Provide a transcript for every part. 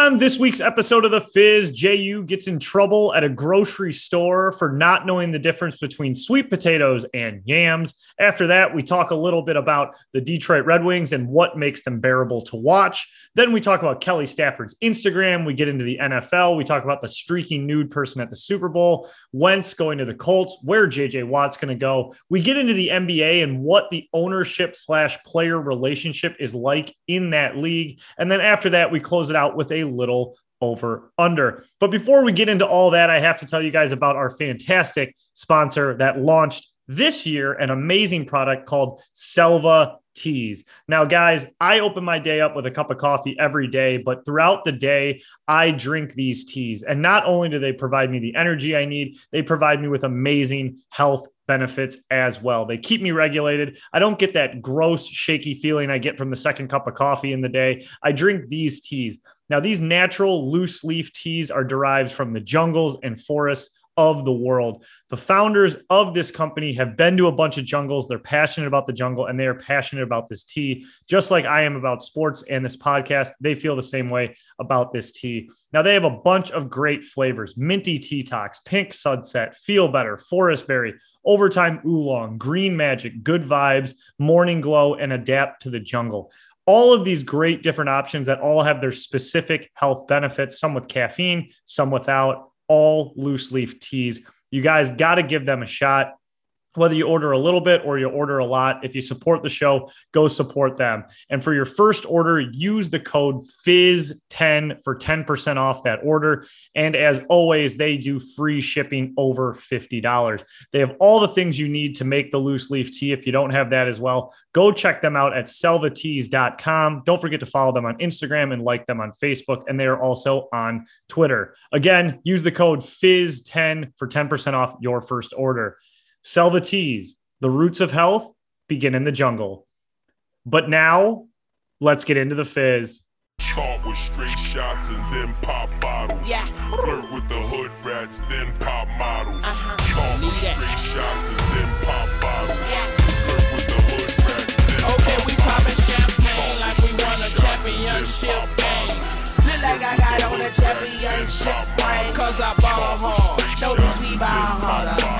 On this week's episode of The Fizz, Jehuu gets in trouble at a grocery store for not knowing the difference between sweet potatoes and yams. After that, we talk a little bit about the Detroit Red Wings and what makes them bearable to watch. Then we talk about Kelly Stafford's Instagram. We get into the NFL. We talk about the streaking nude person at the Super Bowl, Wentz going to the Colts, where JJ Watt's going to go. We get into the NBA and what the ownership slash player relationship is like in that league. And then after that, we close it out with a little over under. But before we get into all that, I have to tell you guys about our fantastic sponsor that launched this year an amazing product called Selva teas. Now, guys, I open my day up with a cup of coffee every day, but throughout the day, I drink these teas. And not only do they provide me the energy I need, they provide me with amazing health benefits as well. They keep me regulated. I don't get that gross, shaky feeling I get from the second cup of coffee in the day. I drink these teas. Now, these natural loose leaf teas are derived from the jungles and forests of the world. The founders of this company have been to a bunch of jungles. They're passionate about the jungle and they are passionate about this tea, just like I am about sports and this podcast. They feel the same way about this tea. Now, they have a bunch of great flavors minty tea talks, pink sunset, feel better, forest berry, overtime oolong, green magic, good vibes, morning glow, and adapt to the jungle all of these great different options that all have their specific health benefits, some with caffeine, some without all loose leaf teas. You guys got to give them a shot whether you order a little bit or you order a lot. If you support the show, go support them. And for your first order, use the code FIZ10 for 10% off that order. And as always, they do free shipping over $50. They have all the things you need to make the loose leaf tea. If you don't have that as well, go check them out at selvateas.com. Don't forget to follow them on Instagram and like them on Facebook. And they are also on Twitter. Again, use the code FIZ10 for 10% off your first order. Selva teas, the roots of health begin in the jungle. But now, let's get into the fizz. Start with straight shots and then pop bottles. Yeah. Flirt with the hood rats, then pop models. Uh-huh. Start with Need that. straight shots and then pop bottles. Yeah. Flirt with the hood rats, then Okay, pop we poppin' champagne like we won a championship game. Look like I got on a championship ring. Cause I ball hard. Notice me ball harder.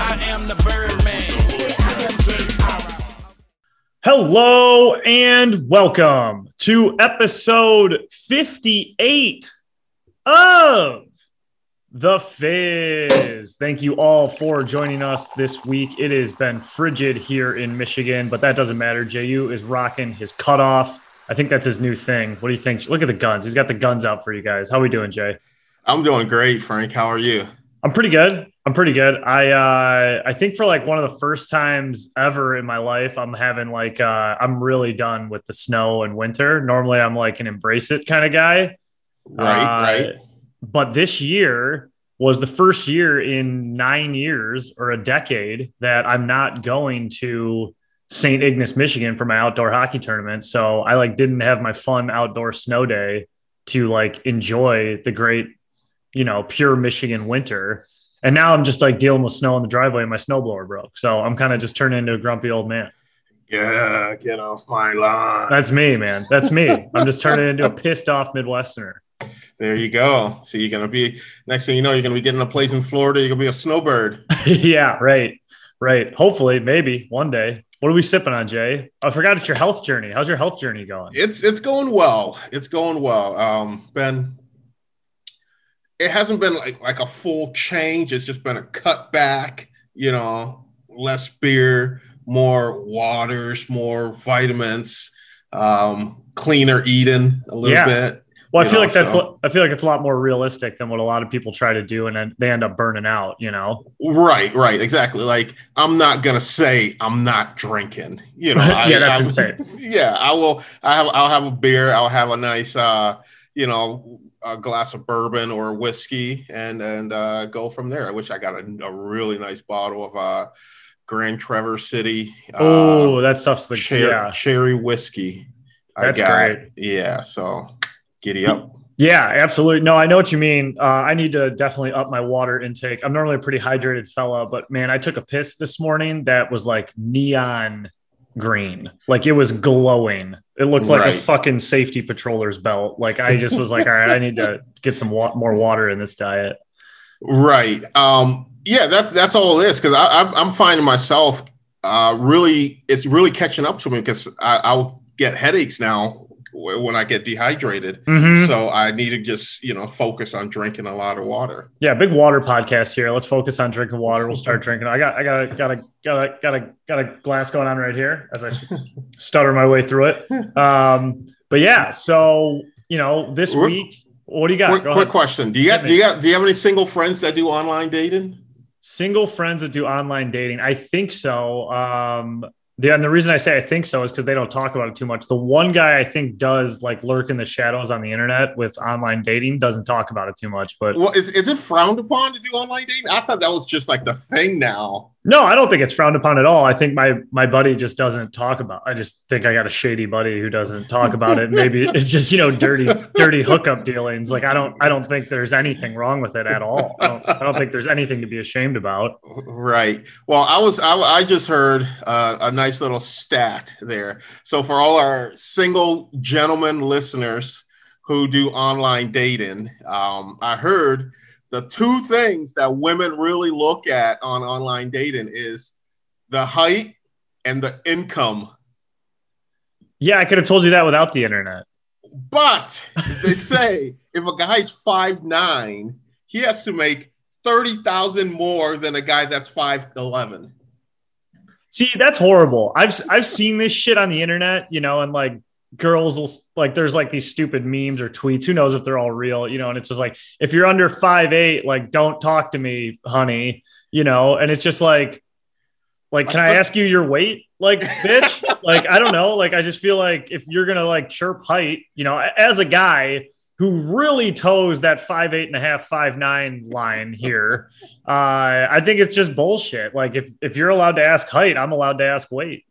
Hello and welcome to episode 58 of The Fizz. Thank you all for joining us this week. It has been frigid here in Michigan, but that doesn't matter. Jehuu is rocking his cutoff. I think that's his new thing. What do you think? Look at the guns. He's got the guns out for you guys. How we doing, Jay? I'm doing great, Frank. How are you? I'm pretty good. I'm pretty good. I uh I think for like one of the first times ever in my life, I'm having like uh I'm really done with the snow and winter. Normally I'm like an embrace it kind of guy. Right, Uh, right. But this year was the first year in nine years or a decade that I'm not going to St. Ignace, Michigan for my outdoor hockey tournament. So I like didn't have my fun outdoor snow day to like enjoy the great, you know, pure Michigan winter. And now I'm just like dealing with snow in the driveway and my snowblower broke. So I'm kind of just turning into a grumpy old man. Yeah, get off my lawn. That's me, man. That's me. I'm just turning into a pissed off Midwesterner. There you go. So you're gonna be next thing you know, you're gonna be getting a place in Florida. You're gonna be a snowbird. yeah, right. Right. Hopefully, maybe one day. What are we sipping on, Jay? I forgot it's your health journey. How's your health journey going? It's it's going well. It's going well. Um, been it hasn't been like like a full change. It's just been a cut back. You know, less beer, more waters, more vitamins, um, cleaner eating a little Yeah. bit. Well, I feel know, like that's so- I feel like it's a lot more realistic than what a lot of people try to do, and then they end up burning out. You know? Right, right, exactly. Like I'm not gonna say I'm not drinking. You know, Yeah, that's I, insane. Yeah, I will. I have. I'll have a beer. I'll have a nice, uh, you know, a glass of bourbon or whiskey, and and uh, go from there. I wish I got a, a really nice bottle of uh, Grand Traverse City. oh, uh, that stuff's the cher- yeah, cherry whiskey. I That's got. great. Yeah, so giddy up. yeah, absolutely. No, I know what you mean. Uh, I need to definitely up my water intake. I'm normally a pretty hydrated fella, but man, I took a piss this morning that was like neon green, like it was glowing. It looked like a fucking safety patroller's belt. Like I just was like, all right, I need to get some wa- more water in this diet. Right. Um, yeah, that that's all it is. Because I'm I'm finding myself uh, really, it's really catching up to me because I'll get headaches now when I get dehydrated. Mhm. So I need to just you know focus on drinking a lot of water. Yeah, big water podcast here. Let's focus on drinking water. We'll start drinking. I got, I got, a, got a, got a, got a, got a glass going on right here as I stutter my way through it. Um, but yeah, so you know, this We're- week, what do you got? quick, Go quick question: Do you got do you got do you have any single friends that do online dating? Single friends that do online dating. I think so. Um, the, and the reason I say I think so is because they don't talk about it too much. The one guy I think does like lurk in the shadows on the internet with online dating doesn't talk about it too much. But Well, is, is it frowned upon to do online dating? I thought that was just like the thing now. No, I don't think it's frowned upon at all. I think my my buddy just doesn't talk about. I just think I got a shady buddy who doesn't talk about it. Maybe it's just you know dirty dirty hookup dealings. Like I don't I don't think there's anything wrong with it at all. I don't, I don't think there's anything to be ashamed about. Right. Well, I was I, I just heard uh, a nice little stat there. So for all our single gentlemen listeners who do online dating, um, I heard the two things that women really look at on online dating is the height and the income. Yeah, I could have told you that without the internet. But they say if a guy's five nine, he has to make thirty thousand more than a guy that's five eleven. See, that's horrible. I've I've seen this shit on the internet, you know, and like girls will like there's like these stupid memes or tweets. Who knows if they're all real, you know? And it's just like if you're under five eight, like don't talk to me, honey, you know. And it's just like, like, can I ask you your weight, like, bitch? like, I don't know. Like, I just feel like if you're gonna like chirp height, you know, as a guy who really toes that five eight and a half, five nine line here. Uh, I think it's just bullshit. Like if if you're allowed to ask height, I'm allowed to ask weight.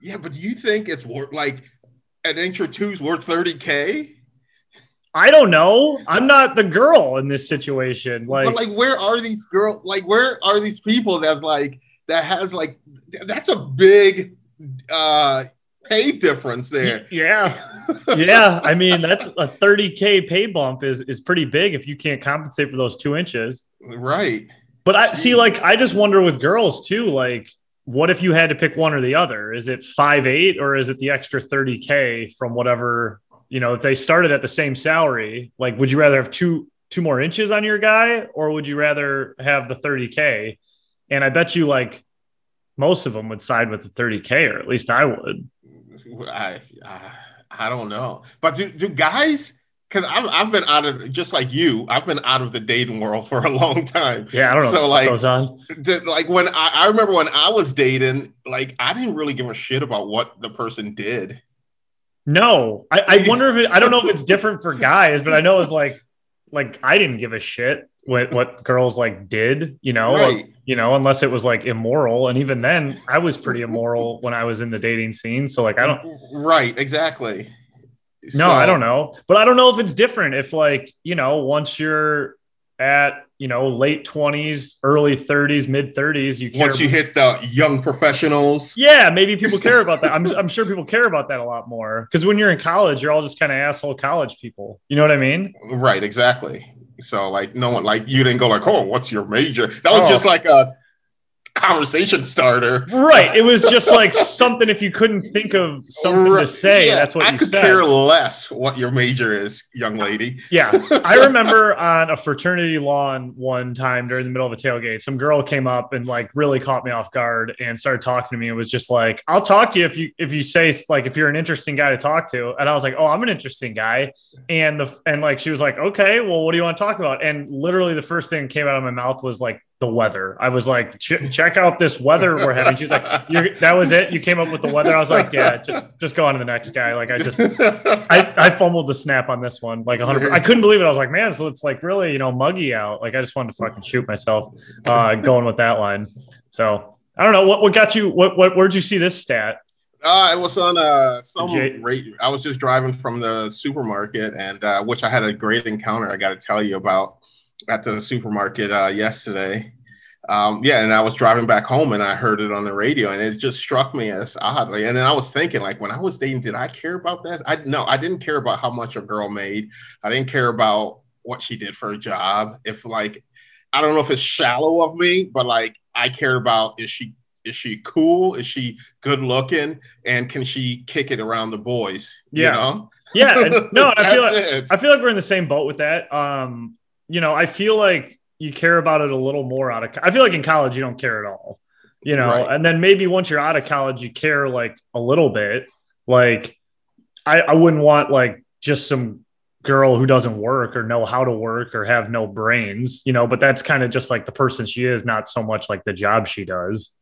Yeah, but do you think it's worth like an inch or two's worth 30k? I don't know. I'm not the girl in this situation. Like, but like where are these girl like where are these people that's like that has like that's a big uh pay difference there. yeah, yeah. I mean, that's a 30k pay bump is is pretty big if you can't compensate for those two inches. Right. But I see, like, I just wonder with girls too. Like, what if you had to pick one or the other? Is it five eight or is it the extra 30k from whatever? You know, if they started at the same salary, like, would you rather have two two more inches on your guy, or would you rather have the 30k? And I bet you, like, most of them would side with the 30k, or at least I would. I I, I don't know. But do do guys because I've, I've been out of just like you, I've been out of the dating world for a long time. Yeah, I don't know. So, like- goes on. Did- like when I, I remember when I was dating, like I didn't really give a shit about what the person did. No, I, I wonder if it, I don't know if it's different for guys, but I know it's like, like I didn't give a shit what what girls like did, you know, Right. you know, unless it was like immoral, and even then, I was pretty immoral when I was in the dating scene. So like, I don't, Right, exactly. No, I don't know, but I don't know if it's different. If like, you know, once you're at you know late twenties, early thirties, mid thirties, you care. Once you hit the young professionals, yeah, maybe people care about that. I'm, I'm sure people care about that a lot more because when you're in college, you're all just kind of asshole college people. You know what I mean? right, exactly. So like no one like you didn't go like, oh, what's your major? That was Oh. just like a conversation starter. Right. It was just like something if you couldn't think of something to say, Yeah, that's what I you could said. care less what your major is, young lady. Yeah. I remember on a fraternity lawn one time during the middle of a tailgate, some girl came up and like really caught me off guard and started talking to me and was just like, I'll talk to you if you if you say like if you're an interesting guy to talk to. And I was like, Oh, I'm an interesting guy. And the and like she was like, Okay, well, what do you want to talk about? And literally the first thing that came out of my mouth was like the weather. I was like, "Ch- check out this weather we're having. She's like, You're, that was it. You came up with the weather. I was like, yeah, just just go on to the next guy. Like I just I, I fumbled the snap on this one like 100 I couldn't believe it I was like man so it's like really you know muggy out like I just wanted to fucking shoot myself uh going with that line so I don't know what what got you what what where'd you see this stat Uh, it was on uh, some Jay- rate. I was just driving from the supermarket, and uh, which I had a great encounter. I got to tell you about at the supermarket uh, yesterday. um, yeah, and I was driving back home and I heard it on the radio, and it just struck me as oddly. And then I was thinking, like, when I was dating, did I care about that? I no, I didn't care about how much a girl made. I didn't care about what she did for a job. If like, I don't know if it's shallow of me, but like, I cared about is she is she cool? Is she good looking? And can she kick it around the boys? Yeah. You know? Yeah, no, I feel like it. I feel like we're in the same boat with that. Um, you know, I feel like you care about it a little more out of. I feel like in college you don't care at all. You know, Right. and then maybe once you're out of college, you care like a little bit. Like, I, I wouldn't want like just some girl who doesn't work or know how to work or have no brains. You know, but that's kind of just like the person she is, not so much like the job she does.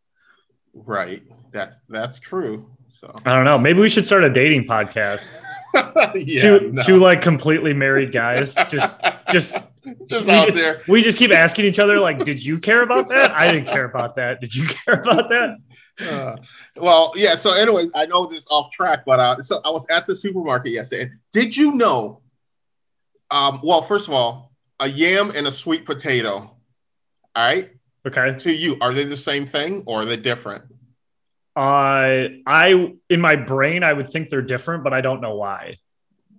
Right. That's that's true. So I don't know. Maybe we should start a dating podcast. yeah, two no. two like completely married guys just just just we out just, there. we just keep asking each other like did you care about that i didn't care about that did you care about that Uh, well, yeah. So, anyway, I know this off track, but uh, so I was at the supermarket yesterday. Did you know? Um, well, first of all, a yam and a sweet potato. All right, okay to you, are they the same thing or are they different? Uh i in my brain i would think they're different but i don't know why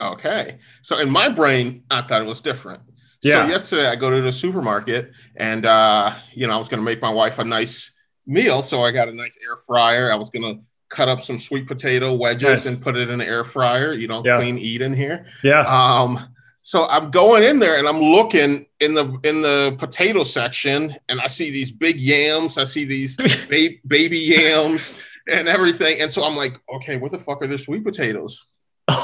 Okay. So in my brain, I thought it was different. Yeah. So yesterday I go to the supermarket and uh, you know, I was gonna make my wife a nice meal. So I got a nice air fryer. I was gonna cut up some sweet potato wedges Nice. and put it in the air fryer, you know, Yeah. clean eating here. yeah Um, so I'm going in there and I'm looking in the in the potato section and I see these big yams, I see these ba- baby yams and everything. And so I'm like, okay, what the fuck are the sweet potatoes?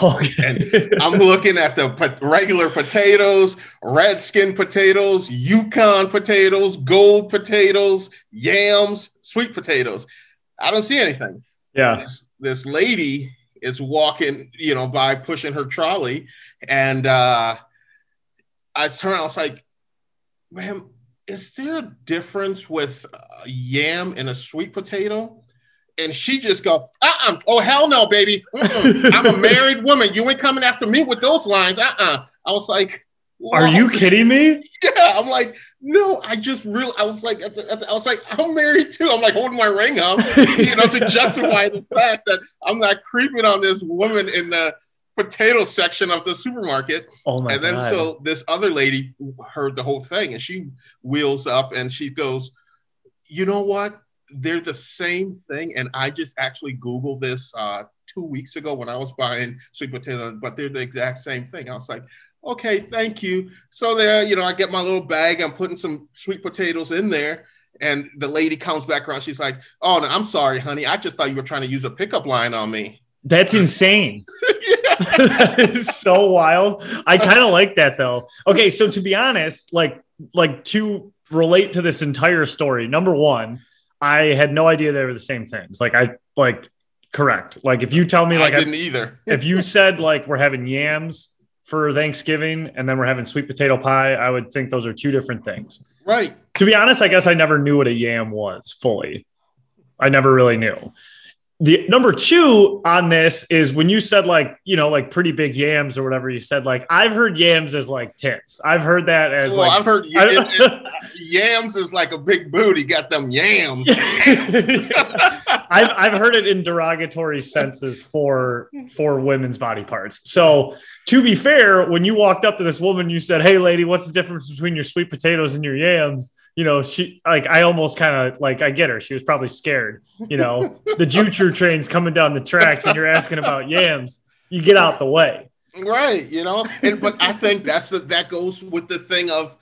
okay I'm looking at the pot- regular potatoes, red skin potatoes, Yukon potatoes, gold potatoes, yams, sweet potatoes. I don't see anything. yeah This, this lady is walking, you know, by pushing her trolley, and uh, I turned. I was like, "Ma'am, is there a difference with a yam and a sweet potato?" And she just go, "Uh-uh, oh hell no, baby! Mm-mm. I'm a married woman. You ain't coming after me with those lines. Uh-uh." I was like, are you kidding me Yeah, I'm like, no, I just real. I was like, at the- at the- I was like, I'm married too. I'm like holding my ring up, you know, to justify the fact that I'm not creeping on this woman in the potato section of the supermarket. oh my and then god so this other lady heard the whole thing, and she wheels up and she goes, you know what? They're the same thing, and I just actually googled this uh, two weeks ago when I was buying sweet potato, but they're the exact same thing. I was like, okay, thank you. So there, you know, I get my little bag. I'm putting some sweet potatoes in there. And the lady comes back around. She's like, "Oh, no, I'm sorry, honey. I just thought you were trying to use a pickup line on me." that's insane that is so wild i kind of like that though okay so to be honest like like to relate to this entire story number one i had no idea they were the same things like i like correct like if you tell me like I I- didn't either. if you said like we're having yams for Thanksgiving and then we're having sweet potato pie, I would think those are two different things. Right. To be honest, I guess I never knew what a yam was fully. I never really knew. The number two on this is when you said like, you know, like pretty big yams or whatever you said, like I've heard yams as like tits. I've heard that as Well, like I've heard it- it- yams is like a big booty. Got them yams. I've I've heard it in derogatory senses for for women's body parts. So to be fair, when you walked up to this woman, you said, "Hey, lady, what's the difference between your sweet potatoes and your yams?" You know, she like I almost kind of like I get her. She was probably scared. You know, the Juture train's coming down the tracks, and you're asking about yams. You get out the way. right. You know. And but I think that's the, that goes with the thing of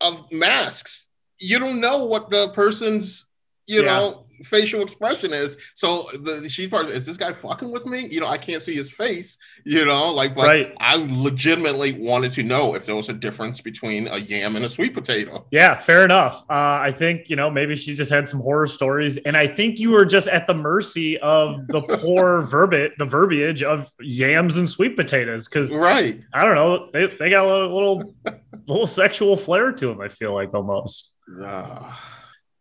of masks. You don't know what the person's you Yeah. know facial expression is. So the, she's part of is this guy fucking with me? You know, I can't see his face. You know, like but Right. I legitimately wanted to know if there was a difference between a yam and a sweet potato. Yeah, fair enough. Uh, I think you know maybe she just had some horror stories, and I think you were just at the mercy of the poor verbit, the verbiage of yams and sweet potatoes, because Right. I don't know, they, they got a little, little sexual flair to them. I feel like almost. Ah.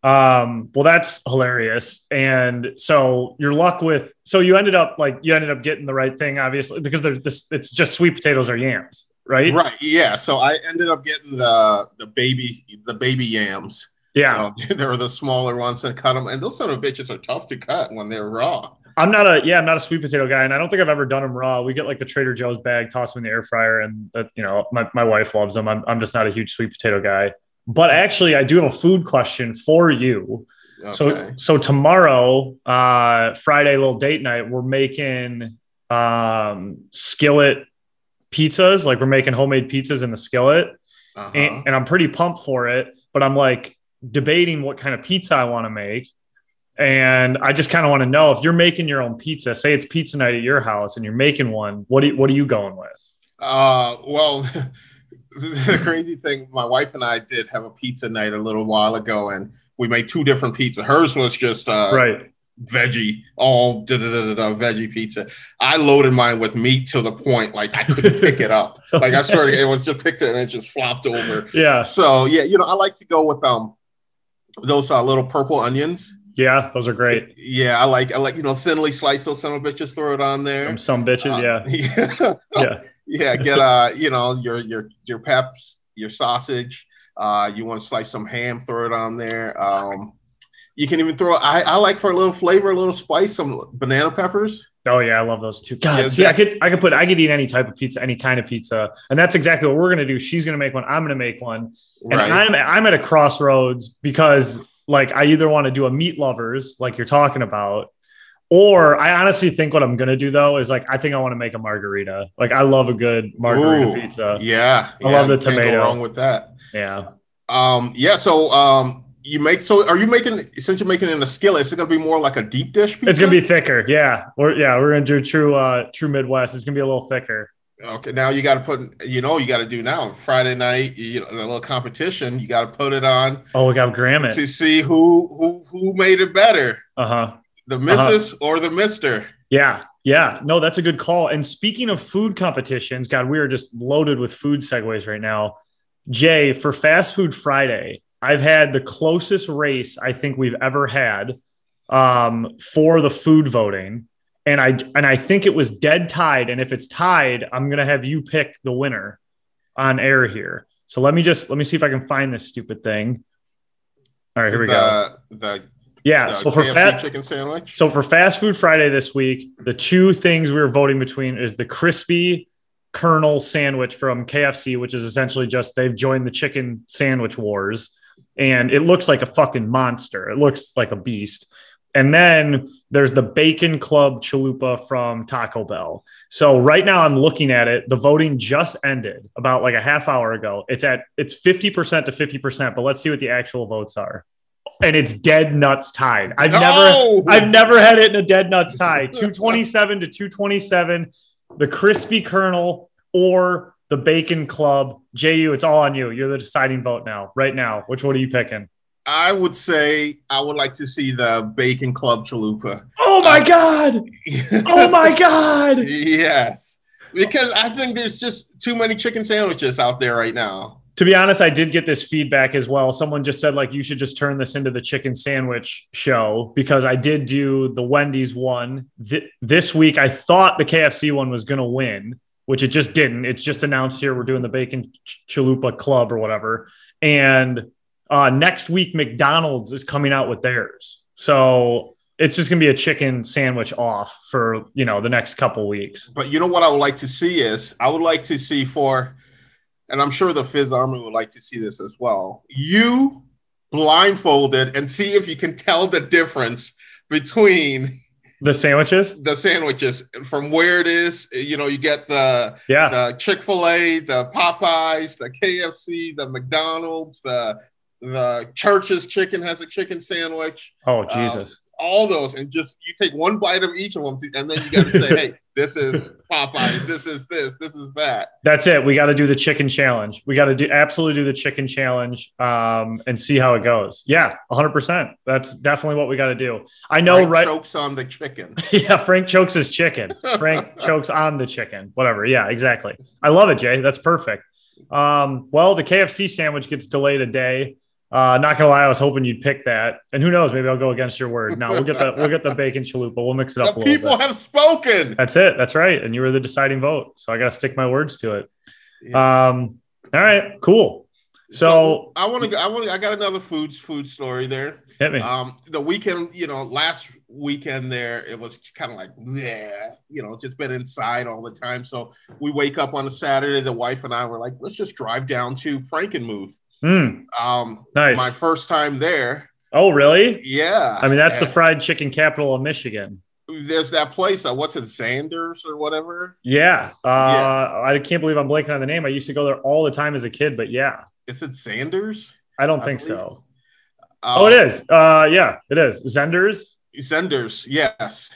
Um, well, that's hilarious. And so your luck with so you ended up like you ended up getting the right thing, obviously, because there's this. It's just sweet potatoes or yams, right? Right. Yeah. So I ended up getting the the baby the baby yams. Yeah. So, there are the smaller ones that cut them, and those son of bitches are tough to cut when they're raw. I'm not a yeah, I'm not a sweet potato guy, and I don't think I've ever done them raw. We get like the Trader Joe's bag, toss them in the air fryer, and that you know, my, my wife loves them. I'm I'm just not a huge sweet potato guy. But actually, I do have a food question for you. So Okay. so tomorrow, uh, Friday, little date night, we're making um skillet pizzas. Like we're making homemade pizzas in the skillet, Uh-huh. and, and I'm pretty pumped for it. But I'm like debating what kind of pizza I want to make. And I just kind of want to know if you're making your own pizza, say it's pizza night at your house and you're making one, what, do you, what are you going with? Uh, well, the crazy thing, my wife and I did have a pizza night a little while ago, and we made two different pizzas. Hers was just uh, right. veggie, all da da da da veggie pizza. I loaded mine with meat to the point like I couldn't pick it up. Like I swear, it was just picked it and it just flopped over. Yeah. So yeah, you know, I like to go with um those uh, little purple onions. Yeah. Those are great. Yeah, I like I like you know thinly sliced those some bitches. Throw it on there. Them some bitches. Uh, yeah. yeah. Yeah. yeah get uh you know your your your peps your sausage uh you want to slice some ham throw it on there um you can even throw i i like for a little flavor a little spice some banana peppers Oh yeah, I love those too. God, Yeah, see, I could I could put I could eat any type of pizza, any kind of pizza, and that's exactly what we're gonna do. She's gonna make one. I'm gonna make one, and right I'm I'm at a crossroads because like I either want to do a meat lovers like you're talking about, or I honestly think what I'm gonna do though is like I think I want to make a margarita. Like I love a good margarita Ooh, pizza. yeah I love the you can't go tomato. wrong with that Yeah. um yeah so um you make so are you making since you're making it in a skillet is it gonna be more like a deep dish pizza? It's gonna be thicker. Yeah. We're yeah, we're gonna do true uh true Midwest. It's gonna be a little thicker. Okay, now you got to put, you know, you got to do now Friday night, you know, a little competition. You got to put it on Oh, we got Graham to see who who who made it better, Uh-huh. the missus or the mister. Yeah. Yeah. No, that's a good call. And speaking of food competitions, God, we are just loaded with food segues right now. Jay, for Fast Food Friday, I've had the closest race I think we've ever had um, for the food voting. And I and I think it was dead tied. And if it's tied, I'm gonna have you pick the winner on air here. So let me just let me see if I can find this stupid thing. All right, here we go. the, Yeah. the So for KFC fat, chicken sandwich. so for Fast Food Friday this week, the two things we were voting between is the crispy Colonel sandwich from KFC, which is essentially just they've joined the chicken sandwich wars, and it looks like a fucking monster. It looks like a beast. And then there's the Bacon Club Chalupa from Taco Bell. So right now I'm looking at it. The voting just ended about like a half hour ago. It's at it's 50% to 50%, but let's see what the actual votes are. And it's dead nuts tied. I've never I've never had it in a dead nuts tie. 227 to 227, the crispy Colonel or the bacon club. Jehuu, it's all on you. You're the deciding vote now, right now. Which one are you picking? I would say I would like to see the Bacon Club Chalupa. Oh my um, God. Oh my God. yes, because I think there's just too many chicken sandwiches out there right now. To be honest, I did get this feedback as well. Someone just said, like, you should just turn this into the chicken sandwich show because I did do the Wendy's one Th- this week. I thought the KFC one was going to win, which it just didn't. It's just announced here we're doing the Bacon Ch- Chalupa Club or whatever. And uh, next week, McDonald's is coming out with theirs. So it's just going to be a chicken sandwich off for, you know, the next couple weeks. But you know what I would like to see is I would like to see for, and I'm sure the Fizz Army would like to see this as well. You blindfolded and see if you can tell the difference between The sandwiches? the sandwiches from where it is. You know, you get the Yeah. the Chick Fil A, the Popeyes, the KFC, the McDonald's, the the Church's Chicken has a chicken sandwich. Oh, Jesus. All those, and just you take one bite of each of them, and then you got to say, "Hey, this is Popeyes. This is this. This is that." That's it. We got to do the chicken challenge. We got to do absolutely do the chicken challenge um, and see how it goes. Yeah, 100%. That's definitely what we got to do. I know, Frank right? Chokes on the chicken. yeah, Frank chokes his chicken. Frank chokes on the chicken. Whatever. Yeah, exactly. I love it, Jay. That's perfect. Um, well, the KFC sandwich gets delayed a day. Uh, not gonna lie, I was hoping you'd pick that, and who knows? Maybe I'll go against your word. No, we'll get the we'll get the bacon chalupa. We'll mix it The up a little people bit. have spoken. That's it. That's right. And you were the deciding vote, so I got to stick my words to it. Yeah. Um, all right, cool. So, I want to. I want. I got another food food story there. hit me. Um, the weekend, you know, last weekend there, it was kind of like, yeah, you know, just been inside all the time. So we wake up on a Saturday. The wife and I were like, let's just drive down to Frankenmuth. Mm, Um, nice. my first time there. oh, really? Yeah, I mean, that's the fried chicken capital of Michigan. there's that place. Uh, what's it, Zehnder's or whatever? Yeah. Uh, Yeah. I can't believe I'm blanking on the name. I used to go there all the time as a kid, but yeah, Is it Sanders? I don't I think believe- so. Oh, it is. Uh, yeah, it is. Zehnders, Zehnders, yes.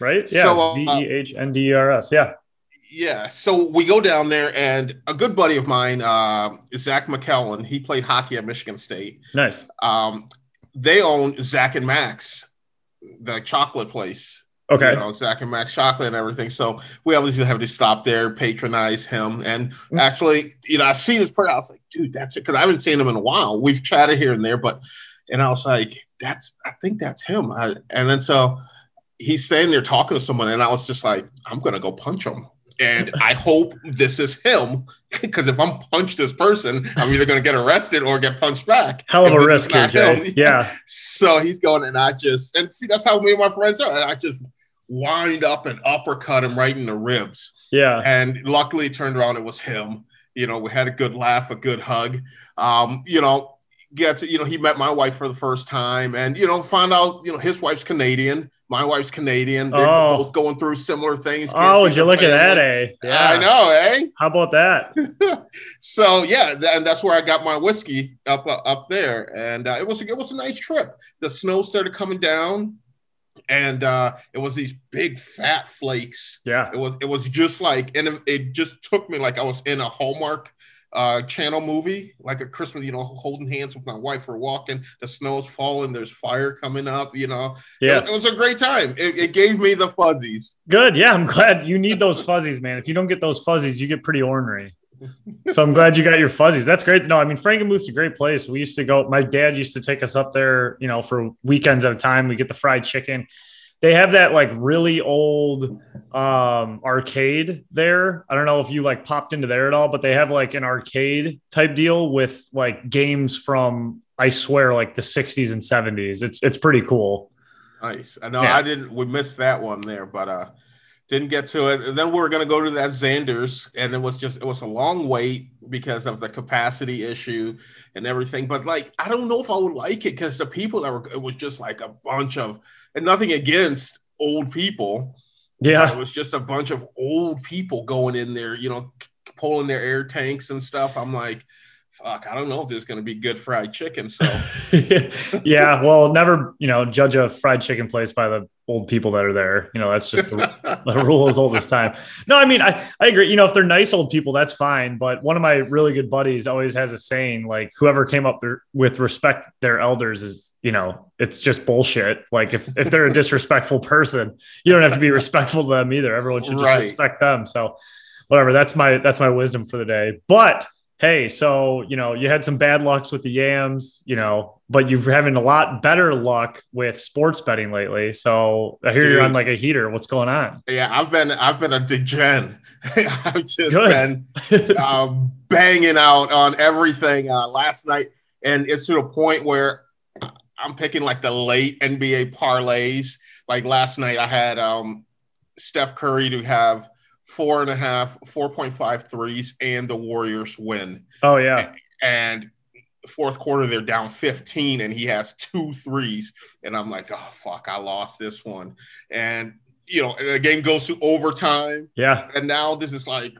right? Yeah. So, uh, Z E H N D E R S. Yeah. Yeah, so we go down there, and a good buddy of mine, uh, Zach McKellen, he played hockey at Michigan State. Nice. Um, they own Zach and Max, the chocolate place. Okay. You know, Zach and Max chocolate and everything. So we obviously have to stop there, patronize him. And Mm. actually, you know, I see this person, I was like, dude, that's it. Because I haven't seen him in a while. We've chatted here and there, but, and I was like, that's, I think that's him. I, and then so he's standing there talking to someone, and I was just like, I'm going to go punch him. And I hope this is him because if I'm punch this person, I'm either going to get arrested or get punched back. Hell of a risk here, Jay. Yeah. So he's going, and I just and see that's how me and my friends are. I just wind up and uppercut him right in the ribs. Yeah. And luckily, it turned around, it was him. You know, we had a good laugh, a good hug. Um, you know, gets you know, he met my wife for the first time, and you know, found out you know his wife's Canadian, my wife's Canadian. They're Oh. both going through similar things. Oh, would you look at that, eh? Yeah. I know, eh? How about that? so yeah, th- and that's where I got my whiskey up uh, up there, and uh, it was it was a nice trip. The snow started coming down, and uh, it was these big fat flakes. Yeah. It was it was just like, and it, it just took me like I was in a Hallmark uh channel movie like a christmas you know holding hands with my wife we're walking the snow's falling there's fire coming up you know Yeah. it, it was a great time it, it gave me the fuzzies Good. Yeah. I'm glad you need those fuzzies, man. If you don't get those fuzzies, you get pretty ornery. So I'm glad you got your fuzzies. That's great. No, I mean, Frankenmuth's a great place. We used to go, my dad used to take us up there, you know, for weekends at a time. We get the fried chicken. They have that like really old um arcade there. I don't know if you like popped into there at all, but they have like an arcade type deal with like games from I swear like the 60s and 70s. It's it's pretty cool. Nice. I know Yeah. I didn't. We missed that one there, but uh, didn't get to it. And then we were gonna go to that Zehnder's, and it was just it was a long wait because of the capacity issue and everything. But like, I don't know if I would like it because the people that were it was just like a bunch of and nothing against old people. Yeah. It was just a bunch of old people going in there, you know, pulling their air tanks and stuff. I'm like, fuck, I don't know if there's gonna be good fried chicken. So yeah, well, never, you know, judge a fried chicken place by the old people that are there. You know, that's just the, the rule as old as time. No, I mean, I, I agree. You know, if they're nice old people, that's fine. But one of my really good buddies always has a saying like, whoever came up there with respect their elders is, you know, it's just bullshit. Like, if, if they're a disrespectful person, you don't have to be respectful to them either. Everyone should just Right. respect them. So, whatever. That's my that's my wisdom for the day. But hey, so you know, you had some bad lucks with the yams, you know, but you're having a lot better luck with sports betting lately. So I hear you're on like a heater. What's going on? Yeah, I've been I've been a degen. I've just Good. been um, banging out on everything uh, last night, and it's to the point where I'm picking like the late NBA parlays. Like last night, I had um, Steph Curry to have four and a half, 4.5 threes, and the Warriors win. Oh yeah. And fourth quarter, they're down 15, and he has two threes. And I'm like, oh fuck, I lost this one. And you know, and the game goes to overtime Yeah. and now this is like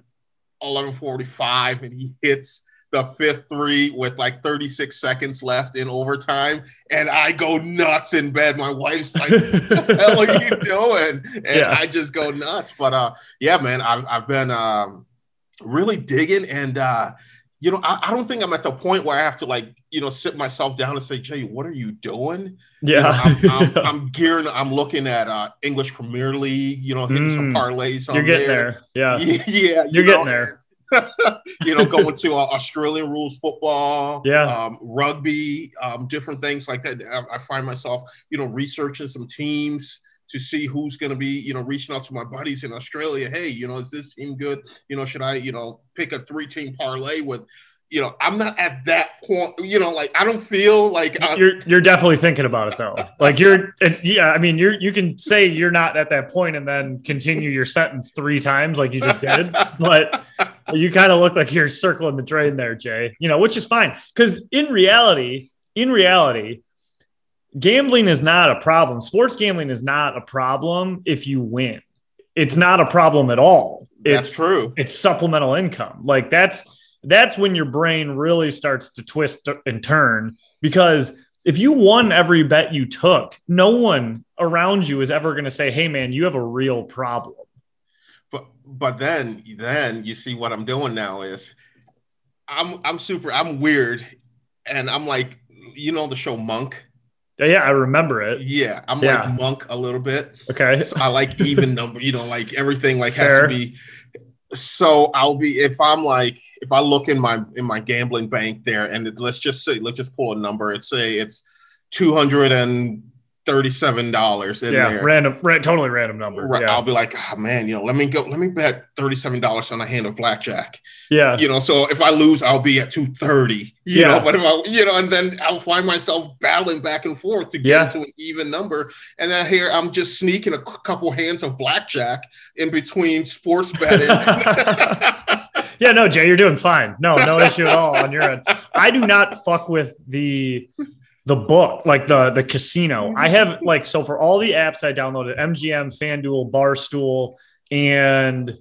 11:45, and he hits the fifth three with like 36 seconds left in overtime, and I go nuts in bed. My wife's like, "What the hell are you doing?" And Yeah. I just go nuts. But uh, yeah, man, I've I've been um really digging, and uh, you know, I, I don't think I'm at the point where I have to like you know sit myself down and say, Jay, what are you doing? You know, Yeah. I'm, I'm, I'm gearing. I'm looking at uh, English Premier League. You know, hitting some Mm. parlays on you're getting there. there. Yeah. Yeah, yeah, You're you getting there. you know, going to uh, Australian rules football, Yeah. um, rugby, um, different things like that. I, I find myself, you know, researching some teams to see who's going to be, you know, reaching out to my buddies in Australia. Hey, you know, is this team good? You know, should I, you know, pick a three-team parlay with, you know, I'm not at that point. You know, like I don't feel like I'm, You're you're definitely thinking about it though. Like you're it's, yeah, I mean you're you can say you're not at that point and then continue your sentence three times like you just did, but you kind of look like you're circling the drain there, Jay. You know, which is fine because in reality, in reality, gambling is not a problem. Sports gambling is not a problem if you win. It's not a problem at all. that's It's true. it's supplemental income. Like that's that's when your brain really starts to twist and turn because if you won every bet you took, no one around you is ever going to say, "Hey man, you have a real problem." But but then then you see what I'm doing now is I'm I'm super I'm weird and I'm like you know the show Monk Yeah, I remember it. yeah I'm Yeah. like Monk a little bit Okay. so I like even number you know like everything like has Fair. to be so I'll be if I'm like if I look in my in my gambling bank there and it, let's just say let's just pull a number and say it's two hundred and thirty seven dollars in yeah, there random, ra- totally random number. Right, Yeah. I'll be like, oh man, you know, let me go, let me bet thirty-seven dollars on a hand of blackjack. yeah. You know, so if I lose, I'll be at two thirty. You Yeah. know, but if I, you know, and then I'll find myself battling back and forth to get Yeah. to an even number. And then here I'm just sneaking a couple hands of blackjack in between sports betting. yeah, no, Jay, you're doing fine. No, no issue at all on your end. I do not fuck with the the book, like the the casino. I have like so for all the apps I downloaded, MGM, FanDuel, Barstool, and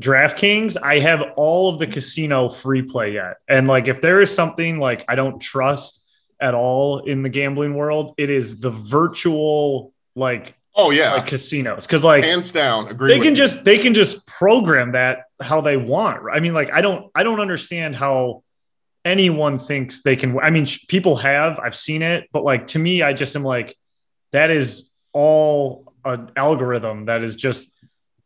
DraftKings, I have all of the casino free play yet. And like if there is something like I don't trust at all in the gambling world, it is the virtual like, oh yeah, like casinos. Cause like hands down, agree. they can you. just they can just program that how they want i mean like i don't i don't understand how anyone thinks they can i mean sh- people have i've seen it but like to me i just am like that is all an algorithm that is just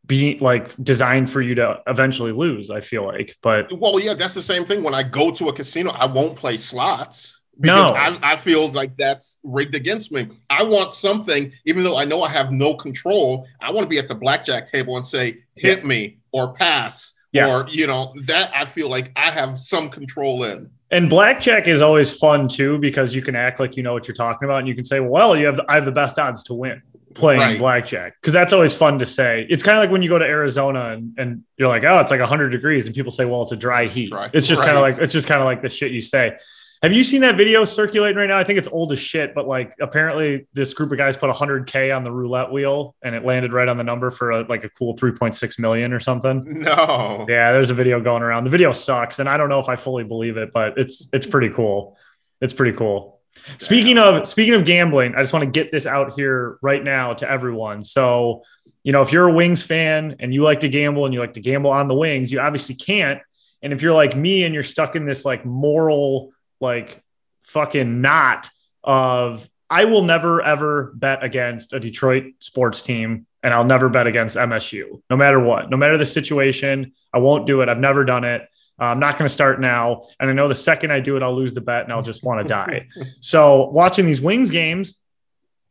being like designed for you to eventually lose i feel like but Well, yeah, that's the same thing. When I go to a casino, I won't play slots No. because I, I feel like that's rigged against me. I want something, even though I know I have no control. I want to be at the blackjack table and say, "Hit me" or "Pass," Yeah. or you know that I feel like I have some control in. And blackjack is always fun too because you can act like you know what you're talking about, and you can say, "Well, you have the, I have the best odds to win playing Right. blackjack," because that's always fun to say. It's kind of like when you go to Arizona and, and you're like, "Oh, it's like 100 degrees," and people say, "Well, it's a dry heat." Dry- It's just kind of like it's just kind of like the shit you say. Have you seen that video circulating right now? I think it's old as shit, but like apparently this group of guys put 100k on the roulette wheel and it landed right on the number for a, like a cool 3.6 million or something. No, Yeah, there's a video going around. The video sucks, and I don't know if I fully believe it, but it's it's pretty cool. It's pretty cool. Speaking of speaking of gambling, I just want to get this out here right now to everyone. So, you know, if you're a Wings fan and you like to gamble and you like to gamble on the Wings, you obviously can't. And if you're like me and you're stuck in this like moral like fucking knot of I will never ever bet against a Detroit sports team and I'll never bet against MSU, no matter what, no matter the situation. I won't do it. I've never done it. Uh, I'm not going to start now. And I know the second I do it, I'll lose the bet and I'll just want to die. So watching these Wings games,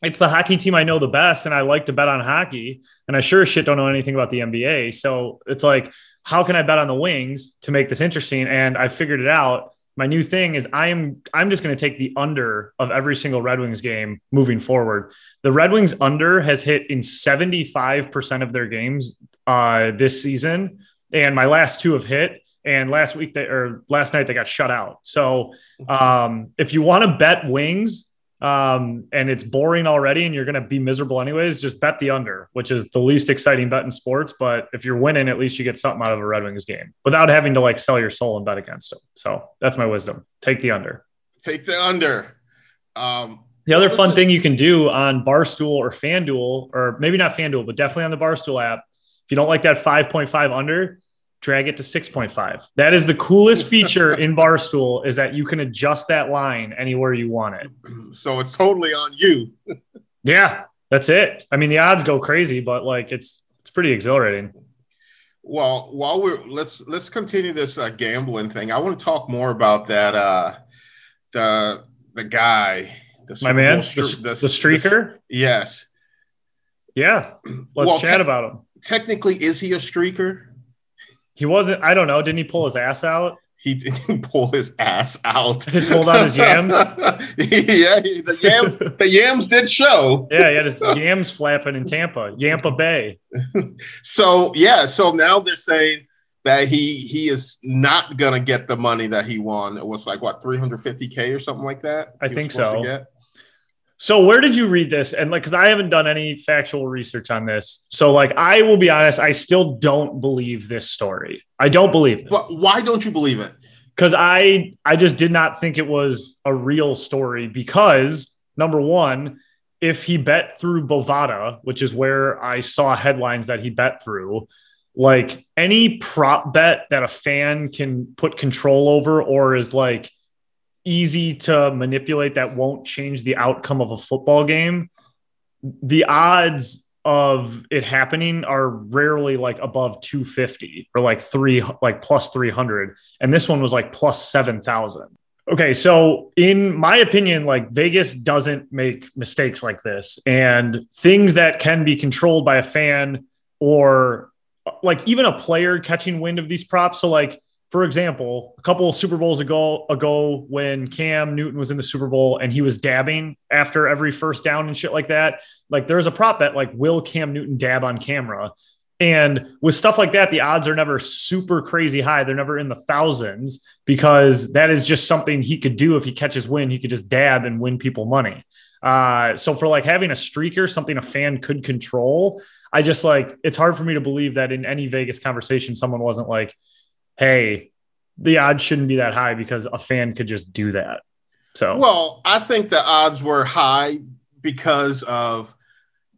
it's the hockey team I know the best, and I like to bet on hockey. And I sure as shit don't know anything about the NBA. So it's like, how can I bet on the Wings to make this interesting? And I figured it out. My new thing is I am I'm just going to take the under of every single Red Wings game moving forward. The Red Wings under has hit in 75% of their games uh, this season, and my last two have hit. And last week they or last night they got shut out. So um, if you want to bet Wings um, and it's boring already and you're going to be miserable anyways, just bet the under, which is the least exciting bet in sports. But if you're winning, at least you get something out of a Red Wings game without having to like sell your soul and bet against them. So that's my wisdom. Take the under. take the under. Um, The other fun thing you can do on Barstool or FanDuel, or maybe not FanDuel, but definitely on the Barstool app, if you don't like that 5.5 under, drag it to 6.5. That is the coolest feature in Barstool is that you can adjust that line anywhere you want it. so it's totally on you. Yeah, that's it. I mean, the odds go crazy, but like it's it's pretty exhilarating. Well, while we're let's let's continue this uh, gambling thing. I want to talk more about that. Uh, the the guy, the My man, the, stre- the streaker. yes. Yeah, let's Well, chat te- about him. Technically, is he a streaker? He wasn't. I don't know. Didn't he pull his ass out? he, didn't pull his ass out. He pulled out his yams? yeah, he- the yams. the yams did show. Yeah, he had his yams flapping in Tampa, Yampa Bay. So yeah, so now they're saying that he he is not gonna get the money that he won. It was like what 350k or something like that. I think so. So where did you read this? And like, because I haven't done any factual research on this. So like, I will be honest, I still don't believe this story. I don't believe it But why don't you believe it? because I I just did not think it was a real story. Because number one, if he bet through Bovada, which is where I saw headlines that he bet through, like any prop bet that a fan can put control over or is like easy to manipulate that won't change the outcome of a football game, the odds of it happening are rarely like above 250 or like three like plus 300 and this one was like plus 7000 okay so in my opinion like vegas doesn't make mistakes like this. And things that can be controlled by a fan or like even a player catching wind of these props. So like for example, a couple of Super Bowls ago ago when Cam Newton was in the Super Bowl and he was dabbing after every first down and shit like that, like there's a prop bet like will Cam Newton dab on camera? And with stuff like that, the odds are never super crazy high. They're never in the thousands because that is just something he could do if he catches wind. He could just dab and win people money. Uh, so for like having a streaker, something a fan could control, I just like it's hard for me to believe that in any Vegas conversation, someone wasn't like, hey, the odds shouldn't be that high because a fan could just do that. So Well, I think the odds were high because of,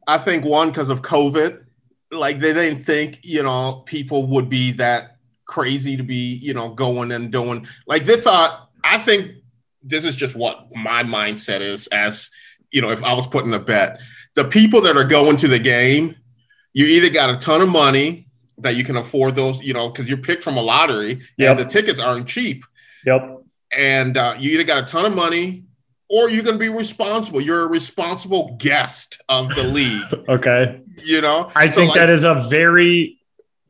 I think one because of COVID. Like they didn't think you know people would be that crazy to be you know going and doing like they thought. I think this is just what my mindset is as you know if I was putting a bet. The people that are going to the game, you either got a ton of money that you can afford those, you know, because you're picked from a lottery Yep. and the tickets aren't cheap yep. and uh, you either got a ton of money or you're going to be responsible. You're a responsible guest of the league. Okay. You know, I So, think like, that is a very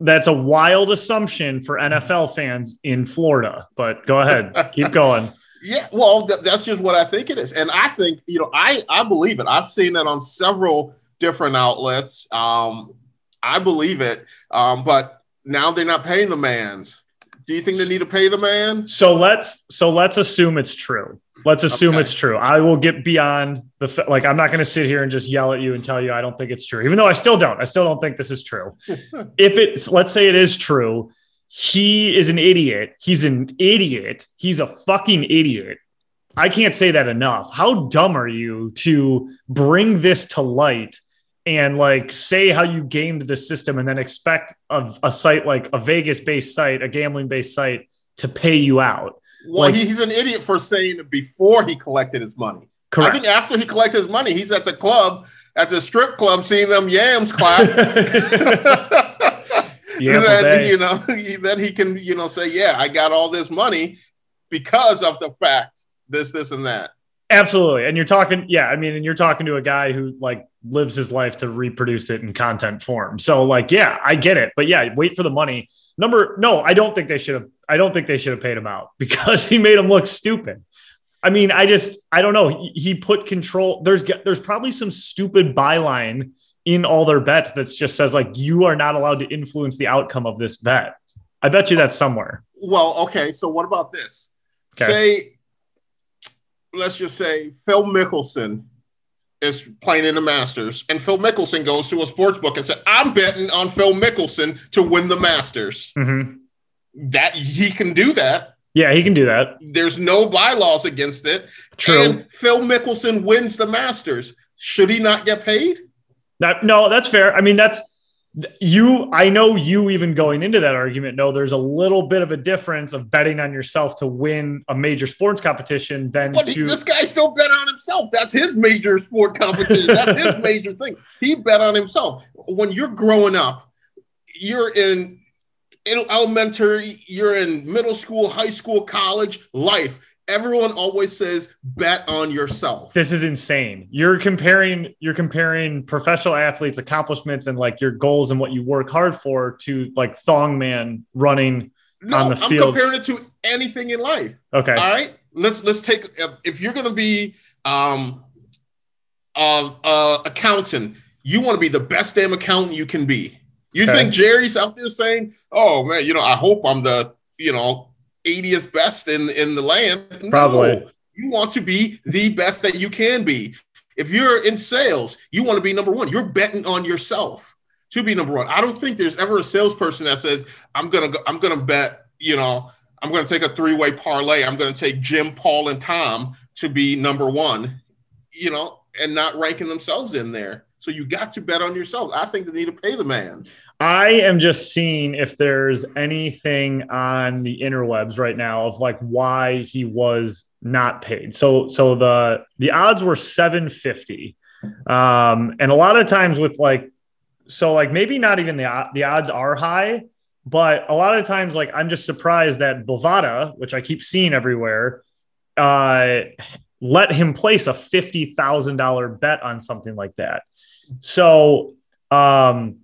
that's a wild assumption for NFL fans in Florida. But go ahead, keep going. yeah. Well, th- that's just what I think it is, and I think you know, I I believe it. I've seen it on several different outlets. Um, I believe it, um, but now they're not paying the man's. Do you think they need to pay the man? So let's so let's assume it's true. Let's assume Okay. it's true. I will get beyond the like. I'm not going to sit here and just yell at you and tell you I don't think it's true, even though I still don't. I still don't think this is true. if it's let's say it is true, he is an idiot. He's an idiot. He's a fucking idiot. I can't say that enough. How dumb are you to bring this to light and like say how you gamed the system and then expect a, a site like a Vegas based site, a gambling based site to pay you out? Well, Like- he's an idiot for saying before he collected his money. Correct. I think after he collected his money, he's at the club, at the strip club, seeing them yams clap. Yeah, then you know, then he can you know say, "Yeah, I got all this money because of the fact this, this, and that." Absolutely. And you're talking, yeah, I mean, and you're talking to a guy who like lives his life to reproduce it in content form. So, like, yeah, I get it. But yeah, wait for the money. Number, no, I don't think they should have, I don't think they should have paid him out because he made him look stupid. I mean, I just, I don't know. He, put control, there's, there's probably some stupid byline in all their bets that just says, like, you are not allowed to influence the outcome of this bet. I bet you that's somewhere. Well, okay. So what about this? Okay. Say, let's just say Phil Mickelson is playing in the Masters, and Phil Mickelson goes to a sports book and said, "I'm betting on Phil Mickelson to win the Masters." Mhm. That he can do that. Yeah, he can do that. There's no bylaws against it. True. And Phil Mickelson wins the Masters. Should he not get paid? That no, that's fair. I mean, that's you. I know you even going into that argument. know there's a little bit of a difference of betting on yourself to win a major sports competition than But to. this guy still bet on himself. That's his major sport competition. That's his major thing. He bet on himself. When you're growing up, you're in, in elementary, you're in middle school, high school, college, life. Everyone always says bet on yourself. this is insane. You're comparing. You're comparing professional athletes' accomplishments and like your goals and what you work hard for to like Thong Man running No, on the I'm field. comparing it to anything in life. Okay. All right, let's let's take if you're gonna be um uh, uh accountant, you want to be the best damn accountant you can be. You Okay. think Jerry's out there saying, "Oh man, you know, I hope I'm the you know 80th best in in the land." No. You want to be the best that you can be. If you're in sales, you want to be number one. You're betting on yourself to be number one. I don't think there's ever a salesperson that says, "I'm gonna go, I'm gonna bet," you know, I'm gonna take a three way parlay. I'm gonna take Jim, Paul, and Tom to be number one, you know, and not ranking themselves in there. So you got to bet on yourself. I think they need to pay the man. I am just seeing if there's anything on the interwebs right now of like why he was not paid. So so the the odds were 750. Um and a lot of times with like so like maybe not even the the odds are high, but a lot of times like I'm just surprised that Bovada, which I keep seeing everywhere, uh let him place a $50,000 bet on something like that. So um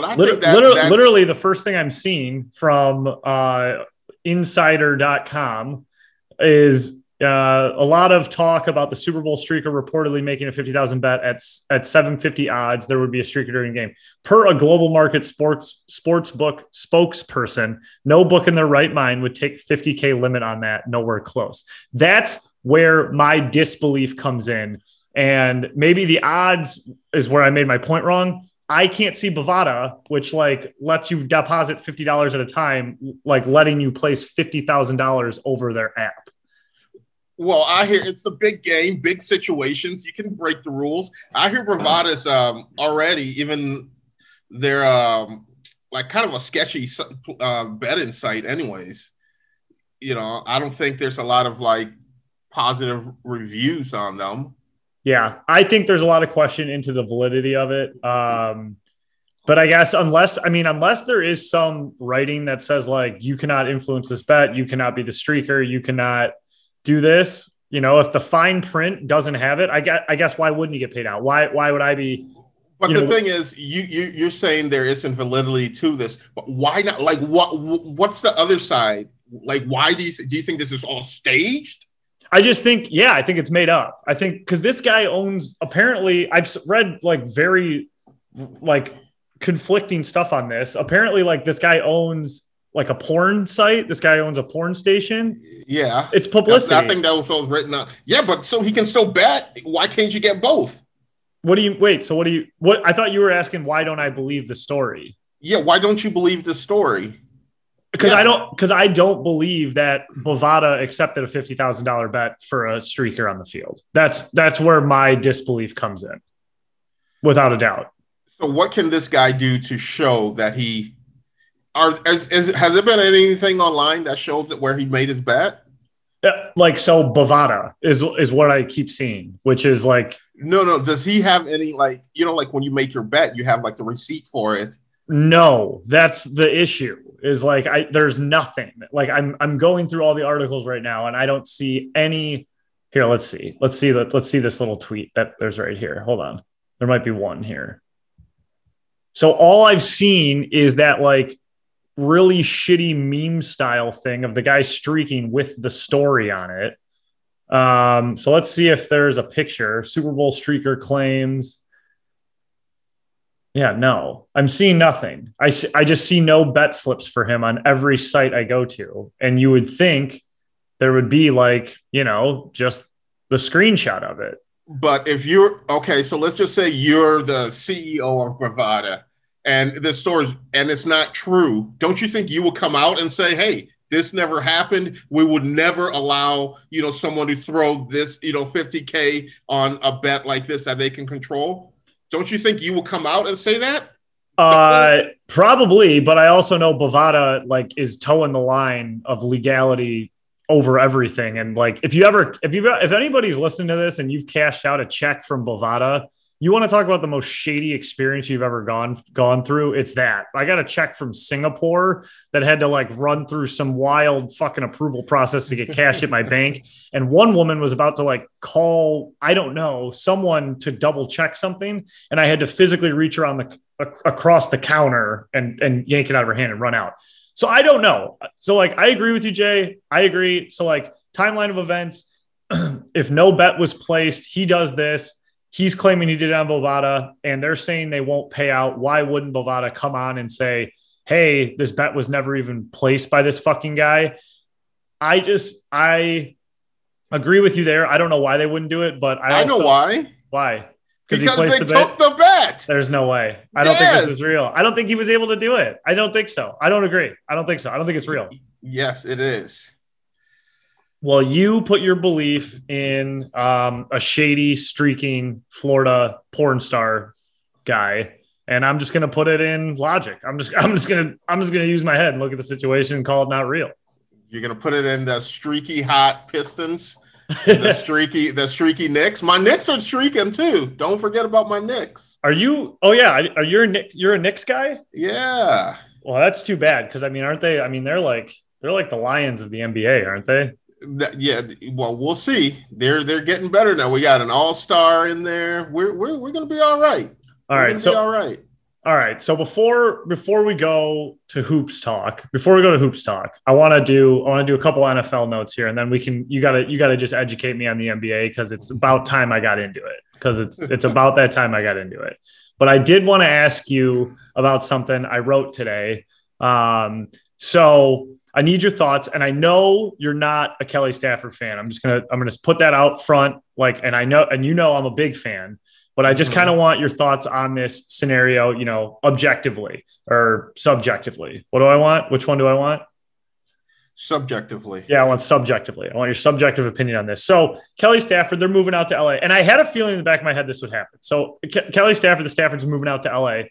But I think that, literally, that- literally, the first thing I'm seeing from uh, insider.com is uh, a lot of talk about the Super Bowl streaker reportedly making a 50,000 bet at, at 750 odds. There would be a streaker during the game. Per a global market sports sports book spokesperson, no book in their right mind would take 50K limit on that. Nowhere close. That's where my disbelief comes in. And maybe the odds is where I made my point wrong. I can't see Bovada, which like lets you deposit fifty dollars at a time, like letting you place fifty thousand dollars over their app. Well, I hear it's a big game, big situations. You can break the rules. I hear Bravada's um, already, even they're um, like kind of a sketchy uh, betting site, anyways. You know, I don't think there's a lot of like positive reviews on them. Yeah, I think there's a lot of question into the validity of it. Um, but I guess unless I mean unless there is some writing that says like you cannot influence this bet, you cannot be the streaker, you cannot do this. You know, if the fine print doesn't have it, I get. I guess why wouldn't you get paid out? Why? Why would I be? But You the know- thing is, you you you're saying there isn't validity to this, but why not? Like, what what's the other side? Like, why do you th- do you think this is all staged? I just think, yeah, I think it's made up. I think because this guy owns apparently, I've read like very like conflicting stuff on this. Apparently, like this guy owns like a porn site. This guy owns a porn station. Yeah, It's That's- publicity. I think that was what was written up. Yeah, but so he can still bet. Why can't you get both? what do you wait? So what do you? What I thought you were asking? Why don't I believe the story? Yeah, why don't you believe the story? Because Yeah. I don't. Because I don't believe that Bovada accepted a fifty thousand dollar bet for a streaker on the field. That's that's where my disbelief comes in, without a doubt. So what can this guy do to show that he are as, as has there been anything online that shows that where he made his bet? Yeah, like so Bovada is is what I keep seeing, which is like No, no. Does he have any like you know like when you make your bet, you have like the receipt for it? No, that's the issue. Is like I there's nothing. Like I'm I'm going through all the articles right now and I don't see any here, let's see. Let's see let, let's see this little tweet that there's right here. Hold on. There might be one here. So all I've seen is that like really shitty meme style thing of the guy streaking with the story on it. Um, so let's see if there's a picture. Super Bowl streaker claims. Yeah, no, I'm seeing nothing. I, see, I just see no bet slips for him on every site I go to. And you would think there would be like, you know, just the screenshot of it. But if you're okay, so let's just say you're the CEO of Bravada and this store's and it's not true, don't you think you will come out and say, hey, this never happened. We would never allow, you know, someone to throw this, you know, 50K on a bet like this that they can control. Don't you think you will come out and say that? Uh, probably, but I also know Bovada like is toeing the line of legality over everything. And like, if you ever, if you, if anybody's listening to this and you've cashed out a check from Bovada, you want to talk about the most shady experience you've ever gone gone through? It's that. I got a check from Singapore that had to like run through some wild fucking approval process to get cashed at my bank. And one woman was about to like call, I don't know, someone to double check something, and I had to physically reach around the across the counter and and yank it out of her hand and run out. So I don't know. So like I agree with you, Jay. I agree. So like timeline of events. if no bet was placed, he does this. He's claiming he did it on Bovada, and they're saying they won't pay out. Why wouldn't Bovada come on and say, "Hey, this bet was never even placed by this fucking guy"? I just I agree with you there. I don't know why they wouldn't do it, but I, I know why. Why? Because he placed they the bet? took the bet. There's no way. I don't think this is real. I don't think he was able to do it. I don't think so. I don't agree. I don't think so. I don't think it's real. Yes, it is. Well, you put your belief in um, a shady, streaking Florida porn star guy, and I'm just gonna put it in logic. I'm just, I'm just gonna, I'm just gonna use my head and look at the situation and call it not real. You're gonna put it in the streaky hot Pistons, the streaky, the streaky Knicks. My Knicks are streaking too. Don't forget about my Knicks. Are you? Oh yeah, are you a Knick? You're a Knicks guy? Yeah. Well, that's too bad because I mean, aren't they? I mean, they're like they're like the Lions of the NBA, aren't they? That- yeah, well, we'll see. They're they're getting better now. We got an all star in there. We're we're we're gonna be all right. All right, so all right, all right. So before before we go to hoops talk, before we go to hoops talk, I want to do I want to do a couple NFL notes here, and then we can you gotta you gotta just educate me on the NBA because it's about time I got into it because it's it's about that time I got into it. But I did want to ask you about something I wrote today. Um, so I need your thoughts, and I know you're not a Kelly Stafford fan. I'm just gonna I'm gonna put that out front, like, and I know and you know I'm a big fan but I just Mhm. kind of want your thoughts on this scenario, you know, objectively or subjectively. What do I want? Which one do I want? Subjectively. Yeah, I want subjectively. I want your subjective opinion on this. So, Kelly Stafford, they're moving out to LA. And I had a feeling in the back of my head this would happen. So, Ke- Kelly Stafford, the Stafford's moving out to LA.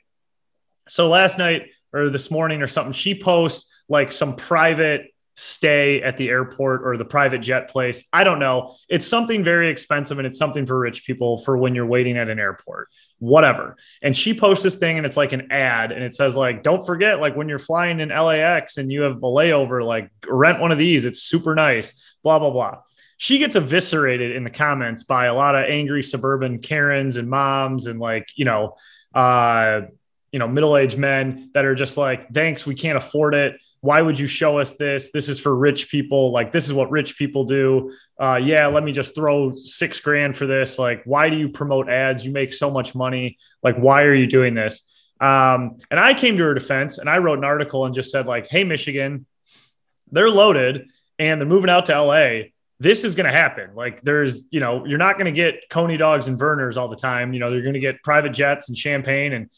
So, last night or this morning or something, she posts like some private stay at the airport or the private jet place. I don't know. It's something very expensive and it's something for rich people for when you're waiting at an airport, whatever. And she posts this thing and it's like an ad and it says like don't forget like when you're flying in LAX and you have a layover like rent one of these. It's super nice. Blah blah blah. She gets eviscerated in the comments by a lot of angry suburban Karens and moms and like, you know, uh you know, middle-aged men that are just like, "Thanks, we can't afford it. Why would you show us this? This is for rich people. Like, this is what rich people do. Uh, yeah, let me just throw six grand for this. Like, why do you promote ads? You make so much money. Like, why are you doing this? Um, and I came to her defense and I wrote an article and just said, like, hey, Michigan, they're loaded and they're moving out to LA. This is going to happen. Like, there's, you know, you're not going to get Coney dogs and Vernors all the time. You know, you're going to get private jets and champagne and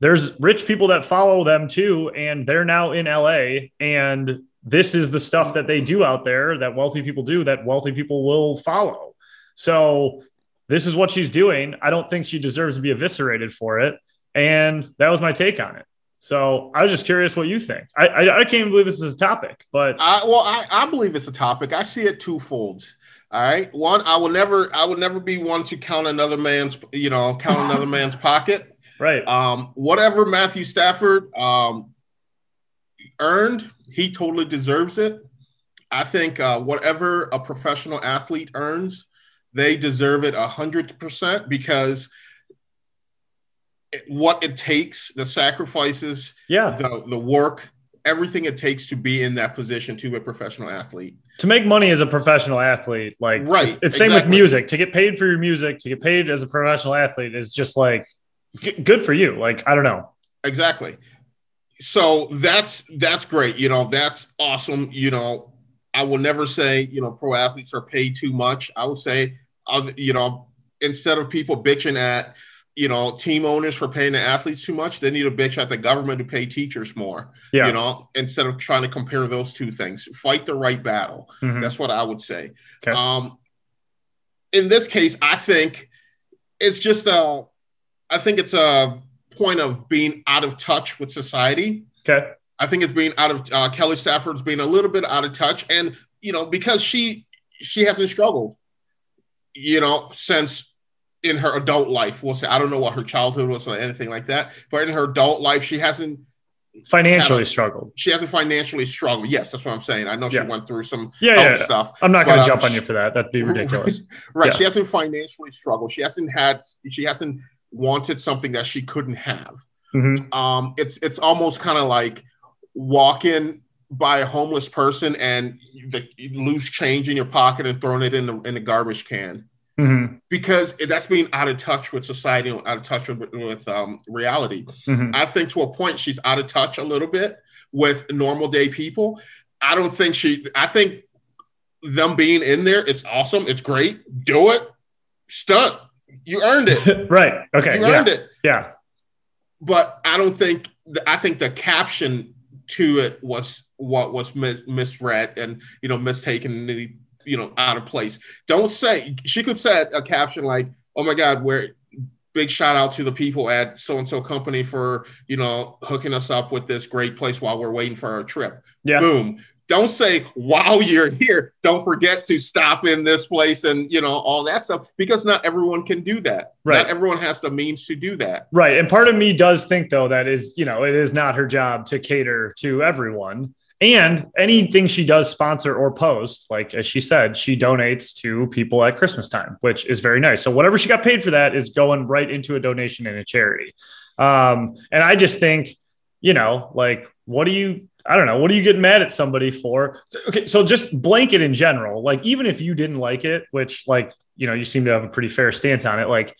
there's rich people that follow them too, and they're now in LA. And this is the stuff that they do out there that wealthy people do that wealthy people will follow. So this is what she's doing. I don't think she deserves to be eviscerated for it. And that was my take on it. So I was just curious what you think. I, I, I can't even believe this is a topic, but I, well, I, I believe it's a topic. I see it twofold. All right. One, I will never, I would never be one to count another man's, you know, count another man's pocket. Right. Um, whatever Matthew Stafford um, earned, he totally deserves it. I think uh, whatever a professional athlete earns, they deserve it a hundred percent because it- what it takes, the sacrifices, Yeah. the the work, everything it takes to be in that position to be a professional athlete. to make money as a professional athlete, like Right, it's, it's same with music. To get paid for your music, to get paid as a professional athlete is just like g- good for you. Like I don't know. Exactly. So that's that's great. You know, that's awesome. You know, I will never say you know pro athletes are paid too much. I would say, uh, you know, instead of people bitching at you know team owners for paying the athletes too much, they need to bitch at the government to pay teachers more. Yeah. You know, instead of trying to compare those two things, fight the right battle. Mhm. That's what I would say. Okay. Um, in this case, I think it's just a, I think it's a point of being out of touch with society. Okay. I think it's being out of uh, Kelly Stafford's being a little bit out of touch, and you know because she she hasn't struggled, you know, since in her adult life. We'll say I don't know what her childhood was or anything like that, but in her adult life, she hasn't Financially Adam. struggled. she hasn't financially struggled. Yes, that's what I'm saying. I know she went through some Yeah, yeah, yeah. stuff. I'm not going to uh, jump on you for that. That'd be ridiculous. right. Yeah. She hasn't financially struggled. She hasn't had. She hasn't wanted something that she couldn't have. Mhm. Um, it's it's almost kind of like walking by a homeless person and the loose change in your pocket and throwing it in the in the garbage can Mhm. because that's being out of touch with society, and out of touch with, with um, reality. Mhm. I think to a point she's out of touch a little bit with normal day people. I don't think she. I think them being in there is awesome. It's great. Do it. Stunt. You earned it. right. Okay. You Yeah. earned it. Yeah. But I don't think. I think the caption to it was what was mis- misread and you know mistaken. You know, out of place. Don't say. She could set a caption like, "Oh my God, we're." Big shout out to the people at so and so company for you know hooking us up with this great place while we're waiting for our trip. Yeah. Boom. Don't say while you're here, don't forget to stop in this place and you know all that stuff because not everyone can do that. Right. Not everyone has the means to do that. Right. And part of me does think though that is, you know, it is not her job to cater to everyone. And anything she does sponsor or post, like as she said, she donates to people at Christmas time, which is very nice. So whatever she got paid for that is going right into a donation and a charity. Um, and I just think, you know, like, what do you, I don't know, what are you getting mad at somebody for? So, okay, so just blanket in general, like even if you didn't like it, which like, you know, you seem to have a pretty fair stance on it, like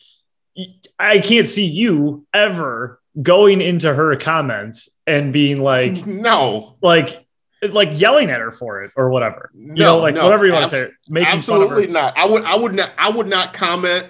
I can't see you ever going into her comments and being like, No, like, like yelling at her for it or whatever. You No, know, like no, whatever you want abs- to say, making absolutely not. I would, I would not, I would not comment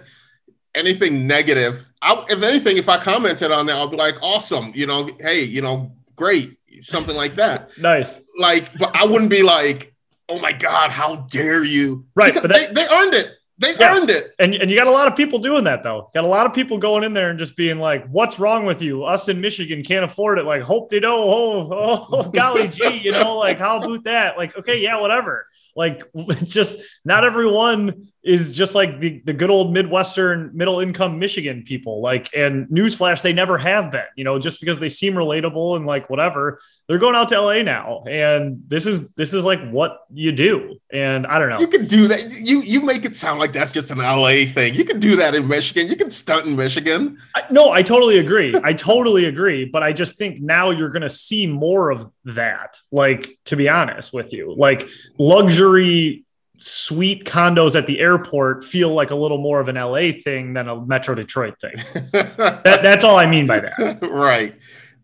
anything negative. I, if anything, if I commented on that, I'll be like, awesome, you know, hey, you know, great, something like that. Nice. Like, but I wouldn't be like, oh my god, how dare you? Right, Because but that- they, they earned it. They Yeah. earned it. And, and you got a lot of people doing that though. Got a lot of people going in there and just being like, "What's wrong with you? Us in Michigan can't afford it." Like, hope they know. Oh, oh, oh, golly gee, you know, like how about that? Like, okay, yeah, whatever. Like, it's just not everyone is just like the, the good old Midwestern middle income Michigan people. Like, and newsflash, they never have been. You know, just because they seem relatable and like whatever, they're going out to LA now, and this is this is like what you do. And I don't know. You can do that. You you make it sound like that's just an LA thing. You can do that in Michigan. You can stunt in Michigan. I, no, I totally agree. I totally agree. But I just think now you're going to see more of that. Like, to be honest with you, like luxury suite condos at the airport feel like a little more of an LA thing than a Metro Detroit thing. That, that's all I mean by that. right.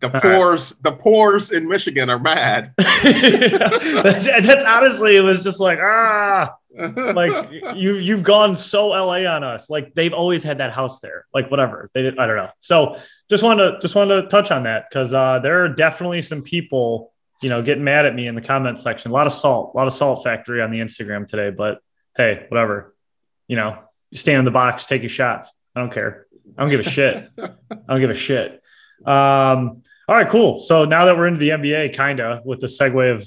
The right. the poors in Michigan are mad. that's, that's honestly, it was just like, ah, like you you've gone so LA on us. Like they've always had that house there. Like whatever. They did, I don't know. So just wanted to just wanted to touch on that because uh, there are definitely some people, you know, getting mad at me in the comment section. A lot of salt, a lot of salt factory on the Instagram today. But hey, whatever. You know, you stand in the box, take your shots. I don't care. I don't give a shit. I don't give a shit. Um, all right, cool. So now that we're into the NBA, kind of with the segue of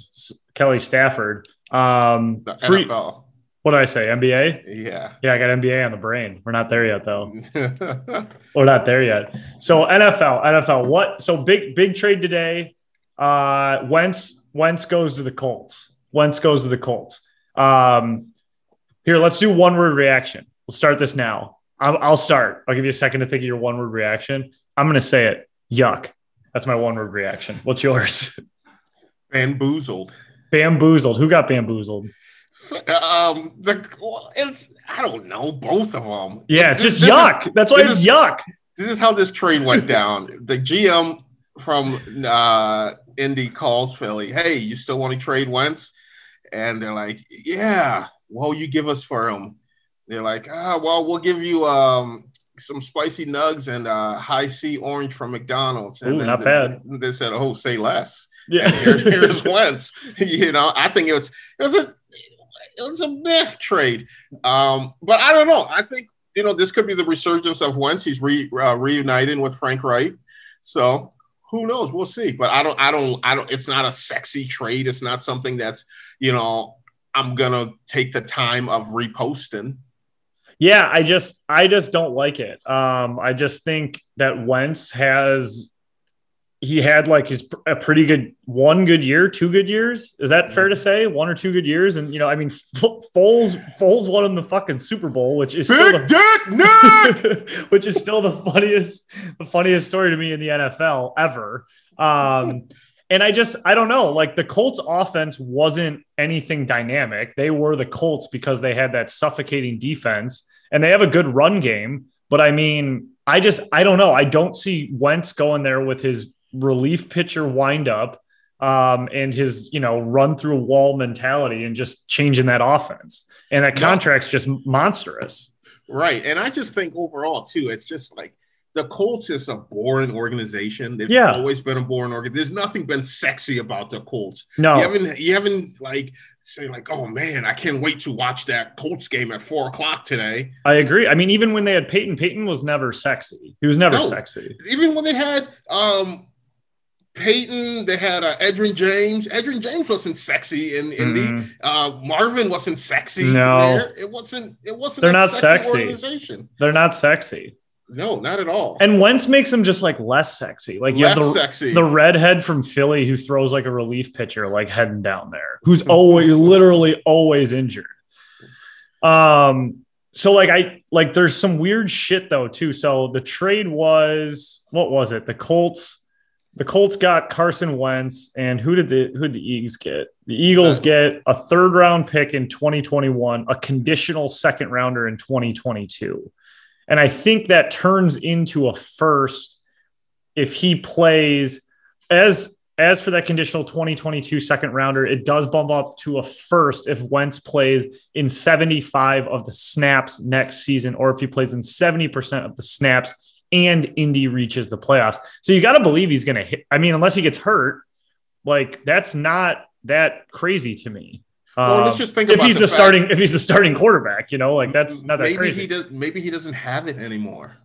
Kelly Stafford, um, The free, NFL. what did I say? NBA? Yeah. Yeah, I got NBA on the brain. We're not there yet, though. We're not there yet. So NFL, NFL. What? So big, big trade today. Uh, Wentz, Wentz goes to the Colts. Wentz goes to the Colts. Um, here, let's do one word reaction. We'll start this now. I'll, I'll start. I'll give you a second to think of your one word reaction. I'm going to say it. Yuck. That's my one word reaction. What's yours? Bamboozled. bamboozled. Who got bamboozled? Um, the it's I don't know both of them. Yeah, it's This- just this is- yuck. That's why it's is- yuck. this is how this trade went down. the GM from uh, Indy calls Philly, "Hey, you still want to trade Wentz?" And they're like, "Yeah, well, you give us for him." They're like, "Ah, well, we'll give you um, some spicy nugs and uh, Hi-C orange from McDonald's." And Ooh, not they, bad. They said, "Oh, say less." Yeah. And here, here's Wentz. you know, I think it was it was a it was a meh trade. Um, but I don't know. I think you know this could be the resurgence of Wentz. He's re, uh, reuniting with Frank Reich. So who knows? We'll see. But I don't. I don't. I don't. It's not a sexy trade. It's not something that's you know I'm gonna take the time of reposting. Yeah, I just I just don't like it. Um, I just think that Wentz has he had like his a pretty good one good year, two good years. Is that fair to say? One or two good years, and you know, I mean, Foles Foles won him the fucking Super Bowl, which is still Big the, Dick Nick. which is still the funniest the funniest story to me in the NFL ever. Um, And I just, I don't know. Like the Colts offense wasn't anything dynamic. They were the Colts because they had that suffocating defense and they have a good run game. But I mean, I just, I don't know. I don't see Wentz going there with his relief pitcher windup um, and his, you know, run through wall mentality and just changing that offense. And that contract's just monstrous. Right. And I just think overall, too, it's just like the Colts is a boring organization. They've Yeah. always been a boring organization. There's nothing been sexy about the Colts. No, You haven't you haven't like say like, oh man, I can't wait to watch that Colts game at four o'clock today. I agree. I mean, even when they had Peyton, Peyton was never sexy. He was never No. sexy. Even when they had um Peyton, they had uh, Edgerrin James. Edgerrin James wasn't sexy in in the Mm, uh Marvin wasn't sexy No. there. It wasn't it wasn't They're not sexy, sexy. organization. they're not sexy. No, not at all. And Wentz makes them just like less sexy. Like have the, sexy. the redhead from Philly who throws like a relief pitcher, like heading down there, who's always literally always injured. Um, so like I like there's some weird shit though too. So the trade was what was it? The Colts, the Colts got Carson Wentz, and who did the who did the Eagles get? The Eagles get a third round pick in 2021, a conditional second rounder in 2022. And I think that turns into a first if he plays as as for that conditional 2022 second rounder, it does bump up to a first if Wentz plays in 75 of the snaps next season, or if he plays in 70% of the snaps and Indy reaches the playoffs. So you got to believe he's going to hit. I mean, unless he gets hurt, like that's not that crazy to me. Well, let's Um, just think if about he's the the, starting, if he's the starting quarterback, you know, like that's not that maybe crazy. he does maybe he doesn't have it anymore.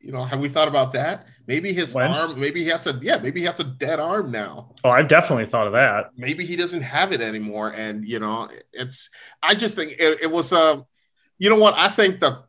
You know, have we thought about that? Maybe his Wentz? arm, maybe he has a yeah, maybe he has a dead arm now. oh, I've definitely thought of that. Maybe he doesn't have it anymore. And you know, it's I just think it, it was uh you know what? I think the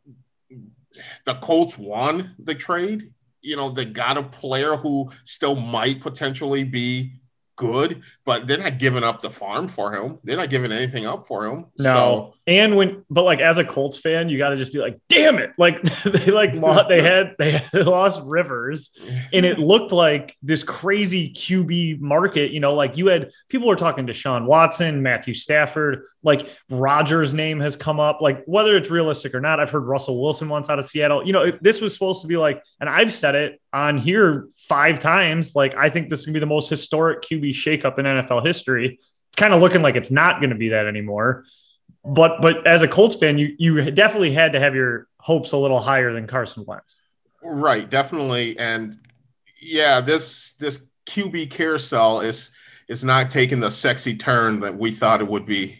the Colts won the trade. You know, they got a player who still might potentially be good, but they're not giving up the farm for him. They're not giving anything up for him. No, and when, but like as a Colts fan, you got to just be like, damn it! Like they like lost, they had they had lost Rivers, and it looked like this crazy QB market. You know, like you had people were talking to Sean Watson, Matthew Stafford, like Rodgers' name has come up. Like whether it's realistic or not, I've heard Russell Wilson once out of Seattle. You know, this was supposed to be like, and I've said it on here five times. Like I think this is gonna be the most historic QB shakeup in NFL history. It's kind of looking like it's not going to be that anymore. But but as a Colts fan, you you definitely had to have your hopes a little higher than Carson Wentz. Right, definitely, and yeah, this this QB carousel is is not taking the sexy turn that we thought it would be.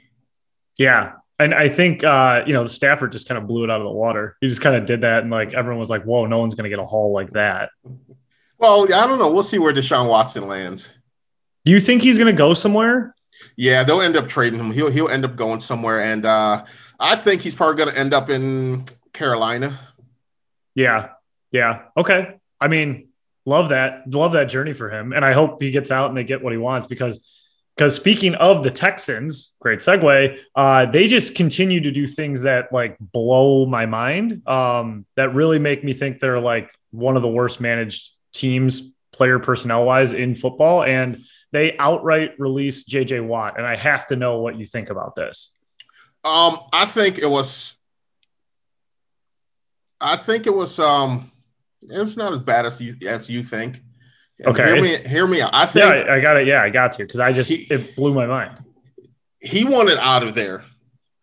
Yeah. And I think uh, you know, the Stafford just kind of blew it out of the water. He just kind of did that, and like everyone was like, "Whoa, no one's going to get a haul like that." Well, I don't know. We'll see where Deshaun Watson lands. Do you think he's going to go somewhere? Yeah, they'll end up trading him. He'll he'll end up going somewhere, and uh, I think he's probably going to end up in Carolina. Yeah, yeah, okay. I mean, love that, love that journey for him, and I hope he gets out and they get what he wants because. Because speaking of the Texans, great segue. Uh, they just continue to do things that like blow my mind. Um, that really make me think they're like one of the worst managed teams, player personnel wise, in football. And they outright released JJ Watt, and I have to know what you think about this. Um, I think it was. I think it was. Um, it was not as bad as you as you think. And Okay. hear me hear me out. I Yeah, think I, I got it. Yeah, I got to because I just He- it blew my mind. he wanted out of there.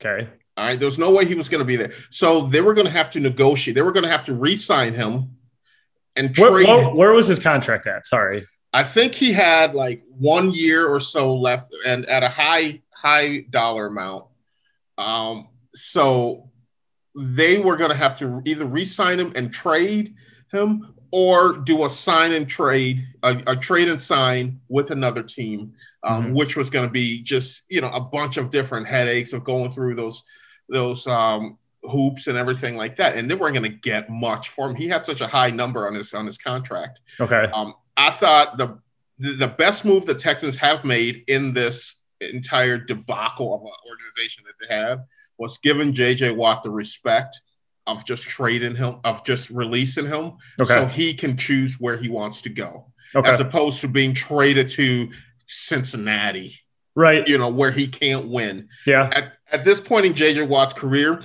Okay. All right, there's no way he was going to be there. So they were going to have to negotiate. They were going to have to re-sign him and trade. where, him. where was his contract at? Sorry. I think he had like one year or so left, and at a high high dollar amount. Um, so they were going to have to either re-sign him and trade him, or do a sign and trade, a, a trade and sign with another team, um, Mhm. which was going to be just you know a bunch of different headaches of going through those those um, hoops and everything like that, and they weren't going to get much for him. He had such a high number on his on his contract. Okay. Um, I thought the, the best move the Texans have made in this entire debacle of an organization that they have was giving JJ Watt the respect of just trading him, of just releasing him, Okay. so he can choose where he wants to go, Okay. as opposed to being traded to Cincinnati, right. you know, where he can't win. Yeah. At, at this point in JJ Watt's career,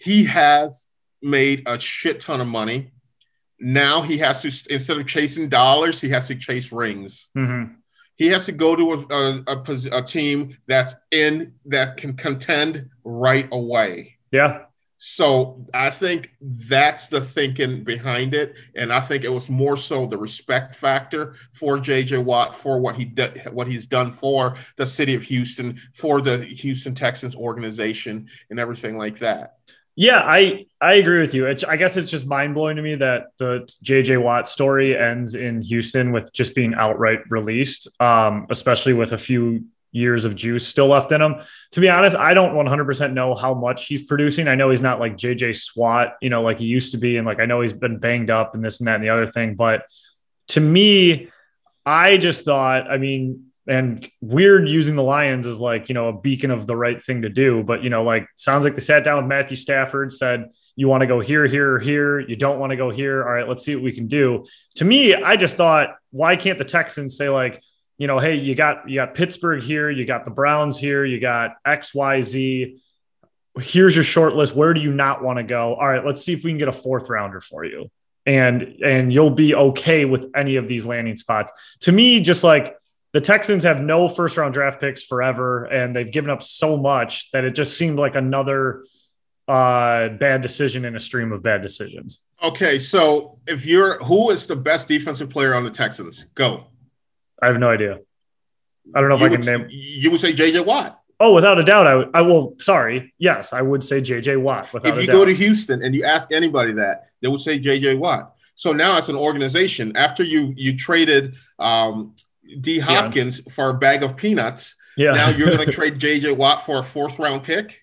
he has made a shit ton of money. Now he has to, instead of chasing dollars, he has to chase rings. hmm He has to go to a, a, a a team that's in that can contend right away. Yeah. So I think that's the thinking behind it, and I think it was more so the respect factor for JJ Watt for what he did, what he's done for the city of Houston, for the Houston Texans organization, and everything like that. Yeah, I I agree with you. It's, I guess it's just mind blowing to me that the JJ Watt story ends in Houston with just being outright released, um, especially with a few years of juice still left in him. To be honest, I don't 100% know how much he's producing. I know he's not like JJ Swat, you know, like he used to be, and like I know he's been banged up and this and that and the other thing. But to me, I just thought, I mean, and weird using the Lions as like, you know, a beacon of the right thing to do. But, you know, like sounds like they sat down with Matthew Stafford, said, you want to go here, here, here. You don't want to go here. All right, let's see what we can do. To me, I just thought, why can't the Texans say, like, you know, hey, you got you got Pittsburgh here, you got the Browns here, you got XYZ. Here's your short list. Where do you not want to go? All right, let's see if we can get a fourth rounder for you. And and you'll be okay with any of these landing spots. To me, just like the Texans have no first round draft picks forever, and they've given up so much that it just seemed like another uh, bad decision in a stream of bad decisions. Okay, so if you're who is the best defensive player on the Texans? Go. I have no idea. I don't know if you I can would, name. You would say JJ Watt. Oh, without a doubt, I would. I will. Sorry. Yes, I would say JJ Watt. Without if you go to Houston and you ask anybody that, they would say JJ Watt. So now, as an organization, after you you traded um, D Hopkins for a bag of peanuts, yeah. now you're going to trade JJ Watt for a fourth round pick.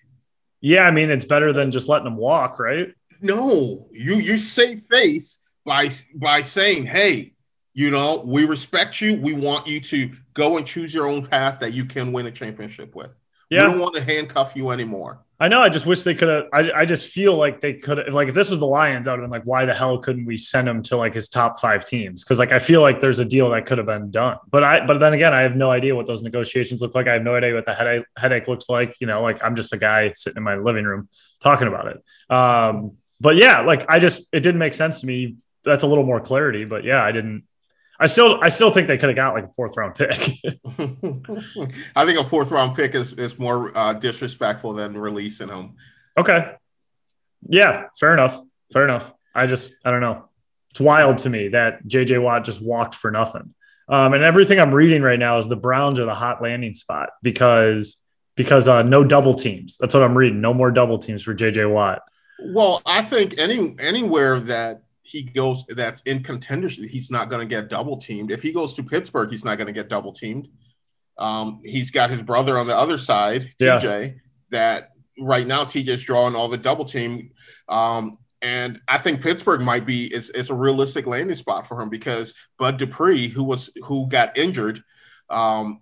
yeah. I mean, it's better than just letting them walk, right? No, you you save face by by saying, "Hey, you know, we respect you. We want you to go and choose your own path that you can win a championship with. We don't want to handcuff you anymore." I know. I just wish they could have. I, I just feel like they could have. Like, if this was the Lions, I would have been like, why the hell couldn't we send him to like his top five teams? Because like I feel like there's a deal that could have been done. But I. But then again, I have no idea what those negotiations look like. I have no idea what the headache headache looks like. You know, like I'm just a guy sitting in my living room talking about it. Um. But yeah, like I just it didn't make sense to me. That's a little more clarity. But yeah, I didn't. I still I still think they could have got like a fourth round pick. I think a fourth round pick is is more uh, disrespectful than releasing him. Okay. Yeah, fair enough. Fair enough. I just I don't know. It's wild to me that JJ Watt just walked for nothing. Um, and everything I'm reading right now is the Browns are the hot landing spot because because uh, no double teams. That's what I'm reading. No more double teams for JJ Watt. Well, I think any anywhere that he goes that's in contendership, he's not going to get double teamed. If he goes to Pittsburgh, he's not going to get double teamed. Um, he's got his brother on the other side, Yeah. TJ. That right now TJ's drawing all the double team. Um, and I think Pittsburgh might be it's, is a realistic landing spot for him because Bud Dupree, who was who got injured, um,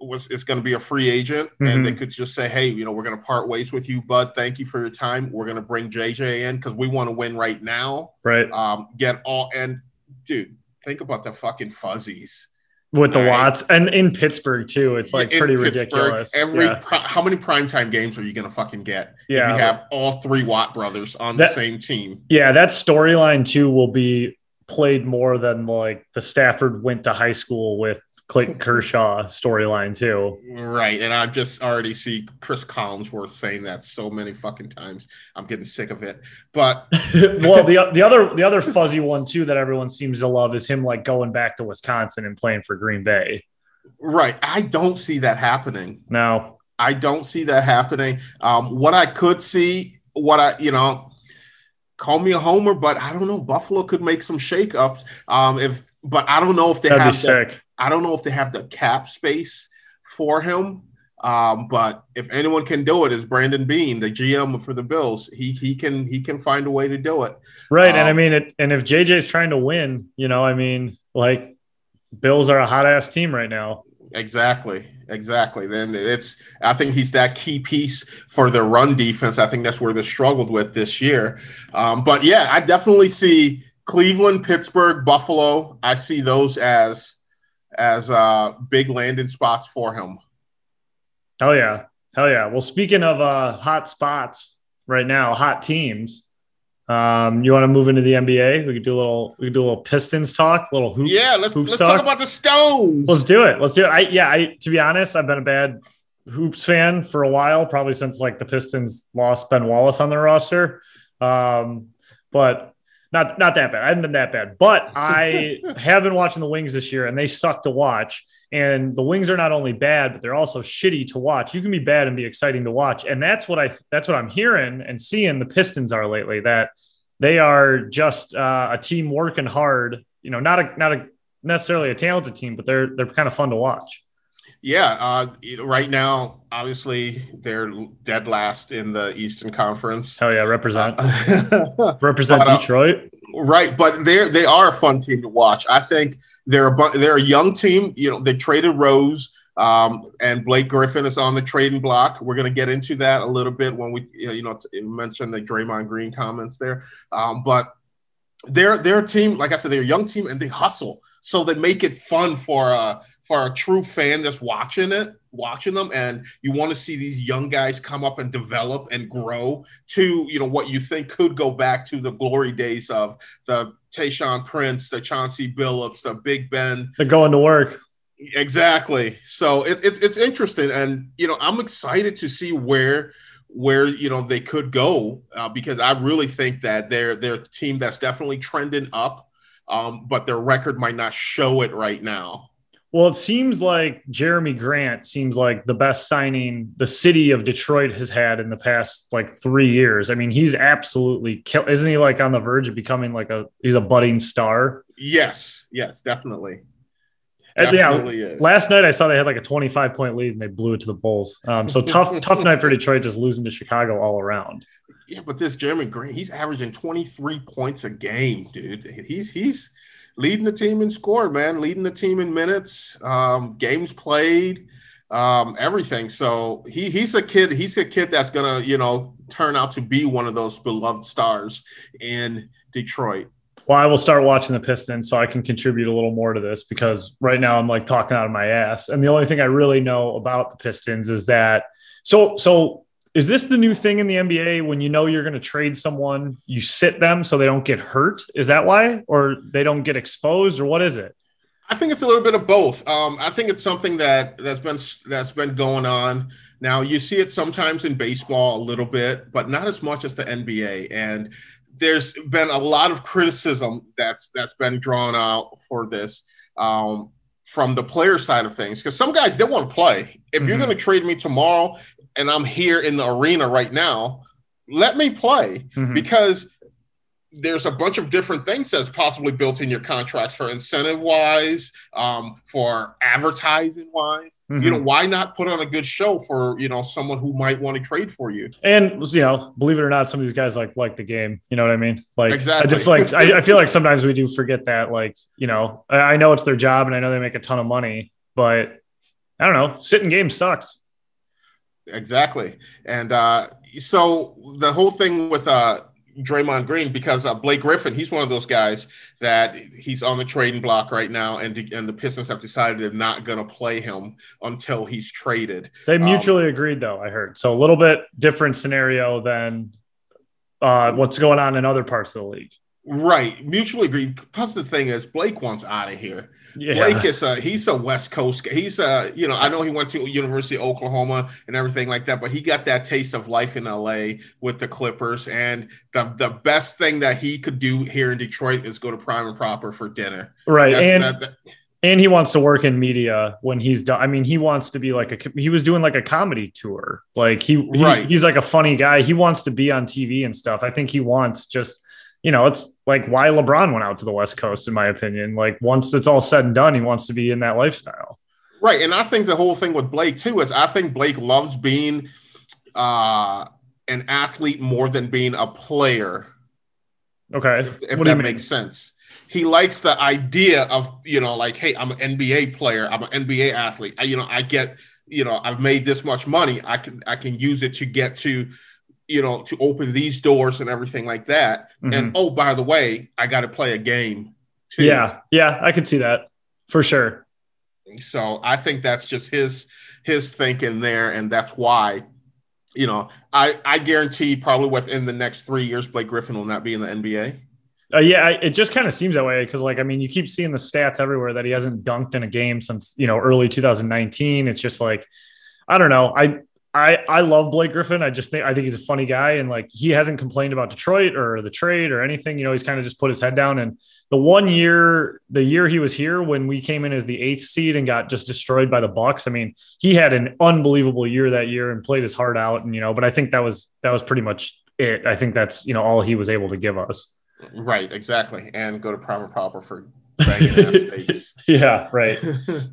was is going to be a free agent, Mhm. and they could just say, "Hey, you know, we're going to part ways with you, Bud. Thank you for your time. We're going to bring JJ in because we want to win right now. Right. Um, get all and dude, think about the fucking fuzzies With the Right. Watts and in Pittsburgh too. It's like In pretty Pittsburgh, ridiculous. Every yeah. how many primetime games are you going to fucking get? Yeah. if you have all three Watt brothers on That- the same team. Yeah, that storyline too will be played more than like the Stafford went to high school with Clayton Kershaw storyline too. Right. And I just already see Chris Collinsworth saying that so many fucking times. I'm getting sick of it. But well, the the other the other fuzzy one too that everyone seems to love is him like going back to Wisconsin and playing for Green Bay. right, I don't see that happening. Now, I don't see that happening. Um, what I could see, what I, you know, call me a homer, but I don't know. Buffalo could make some shakeups. Um, if, but I don't know if they that'd be have. The, sick. I don't know if they have the cap space for him. Um, but if anyone can do it, is Brandon Beane, the GM for the Bills. He he can he can find a way to do it. Right. and I Um, mean it and if JJ's trying to win, you know, I mean, like Bills are a hot ass team right now. Exactly, exactly. Then it's I think he's that key piece for the run defense. I think that's where they struggled with this year. Um, but yeah, I definitely see Cleveland, Pittsburgh, Buffalo. I see those as as uh, big landing spots for him. Hell yeah. Hell yeah. Well, speaking of uh, hot spots right now, hot teams. Um, you want to move into the NBA? We could do a little. We could do a little Pistons talk, a little hoops. Yeah, let's hoops let's talk. talk about the Stones. Let's do it. Let's do it. I yeah. I to be honest, I've been a bad hoops fan for a while, probably since like the Pistons lost Ben Wallace on their roster. Um, but not not that bad. I haven't been that bad, but I have been watching the Wings this year, and they suck to watch. And the Wings are not only bad, but they're also shitty to watch. You can be bad and be exciting to watch, and that's what I that's what I'm hearing and seeing. The Pistons are lately that they are just uh, a team working hard. You know, not a not a necessarily a talented team, but they're they're kind of fun to watch. Yeah, uh, right now, obviously, they're dead last in the Eastern Conference. Hell yeah, represent Uh, represent but, uh, Detroit. right, but they're they are a fun team to watch. I think they're a bu- they're a young team. You know, they traded Rose, um, and Blake Griffin is on the trading block. We're going to get into that a little bit when we you know t- mention the Draymond Green comments there. Um, but they're they're a team, like I said, they're a young team and they hustle, so they make it fun for uh for a true fan that's watching it, watching them, and you want to see these young guys come up and develop and grow to you know what you think could go back to the glory days of the Tayshaun Prince, the Chauncey Billups, the Big Ben. They're going to work. Exactly. So it, it's it's interesting, and you know I'm excited to see where where you know they could go uh, because I really think that they're they're a team that's definitely trending up, um, but their record might not show it right now. Well, it seems like Jerami Grant seems like the best signing the city of Detroit has had in the past like three years. I mean, he's absolutely kill. Isn't he like on the verge of becoming like a he's a budding star? Yes, yes, definitely. And, yeah, Definitely is. last night I saw they had like a 25 point lead and they blew it to the Bulls. Um, so tough, tough night for Detroit, just losing to Chicago all around. Yeah, but this Jerami Grant, he's averaging 23 points a game, dude. He's he's leading the team in score, man, leading the team in minutes, um, games played, um, everything. So he he's a kid, he's a kid that's gonna, you know, turn out to be one of those beloved stars in Detroit. Well, I will start watching the Pistons so I can contribute a little more to this because right now I'm like talking out of my ass. And the only thing I really know about the Pistons is that so so is this the new thing in the NBA when you know you're going to trade someone, you sit them so they don't get hurt? Is that why? Or they don't get exposed or what is it? I think it's a little bit of both. Um, I think it's something that that's been that's been going on. Now you see it sometimes in baseball a little bit, but not as much as the NBA. And there's been a lot of criticism that's that's been drawn out for this um, from the player side of things because some guys they want to play. If you're Mhm. going to trade me tomorrow and I'm here in the arena right now, let me play Mhm. because there's a bunch of different things that's possibly built in your contracts for incentive wise, um, for advertising wise. You Mhm. know, why not put on a good show for you know someone who might want to trade for you? And you know, believe it or not, some of these guys like like the game. You know what I mean? Like exactly. I just like I, I feel like sometimes we do forget that. Like you know, I, I know it's their job and I know they make a ton of money, but I don't know. Sitting game sucks. Exactly. And uh, so the whole thing with uh, Draymond Green, because uh, Blake Griffin, he's one of those guys that he's on the trading block right now, and and the Pistons have decided they're not going to play him until he's traded. They Um, mutually agreed, though. I heard so a little bit different scenario than uh, what's going on in other parts of the league. Right, mutually agreed. Plus, the thing is, Blake wants out of here. Yeah, Blake is a he's a West Coast. guy. He's a you know I know he went to University of Oklahoma and everything like that, but he got that taste of life in LA with the Clippers. And the the best thing that he could do here in Detroit is go to Prime and Proper for dinner. right. That's- and that- and he wants to work in media when he's done. I mean, he wants to be like a. He was doing like a comedy tour. Like he, he Right. he's like a funny guy. He wants to be on TV and stuff. I think he wants just. You know, it's like why LeBron went out to the West Coast, in my opinion. Like once it's all said and done, he wants to be in that lifestyle. right, and I think the whole thing with Blake too is I think Blake loves being uh, an athlete more than being a player. Okay, If, if What that makes sense. he likes the idea of you know like hey i'm an nba player i'm an nba athlete I, you know i get you know i've made this much money i can i can use it to get to you know to open these doors and everything like that Mhm. and oh by the way i got to play a game too Yeah, yeah, I could see that for sure. so i think that's just his his thinking there and that's why you know i i guarantee probably within the next three years blake griffin will not be in the nba Uh, yeah, I, it just kind of seems that way because, like, I mean, you keep seeing the stats everywhere that he hasn't dunked in a game since you know early 2019. It's just like, I don't know. I I I love Blake Griffin. I just think I think he's a funny guy, and like he hasn't complained about Detroit or the trade or anything. You know, he's kind of just put his head down. And the one year, the year he was here when we came in as the eighth seed and got just destroyed by the Bucks. I mean, he had an unbelievable year that year and played his heart out. And you know, but I think that was that was pretty much it. I think that's you know all he was able to give us. Right, exactly. And go to Prime Proper for banging ass. Yeah, right.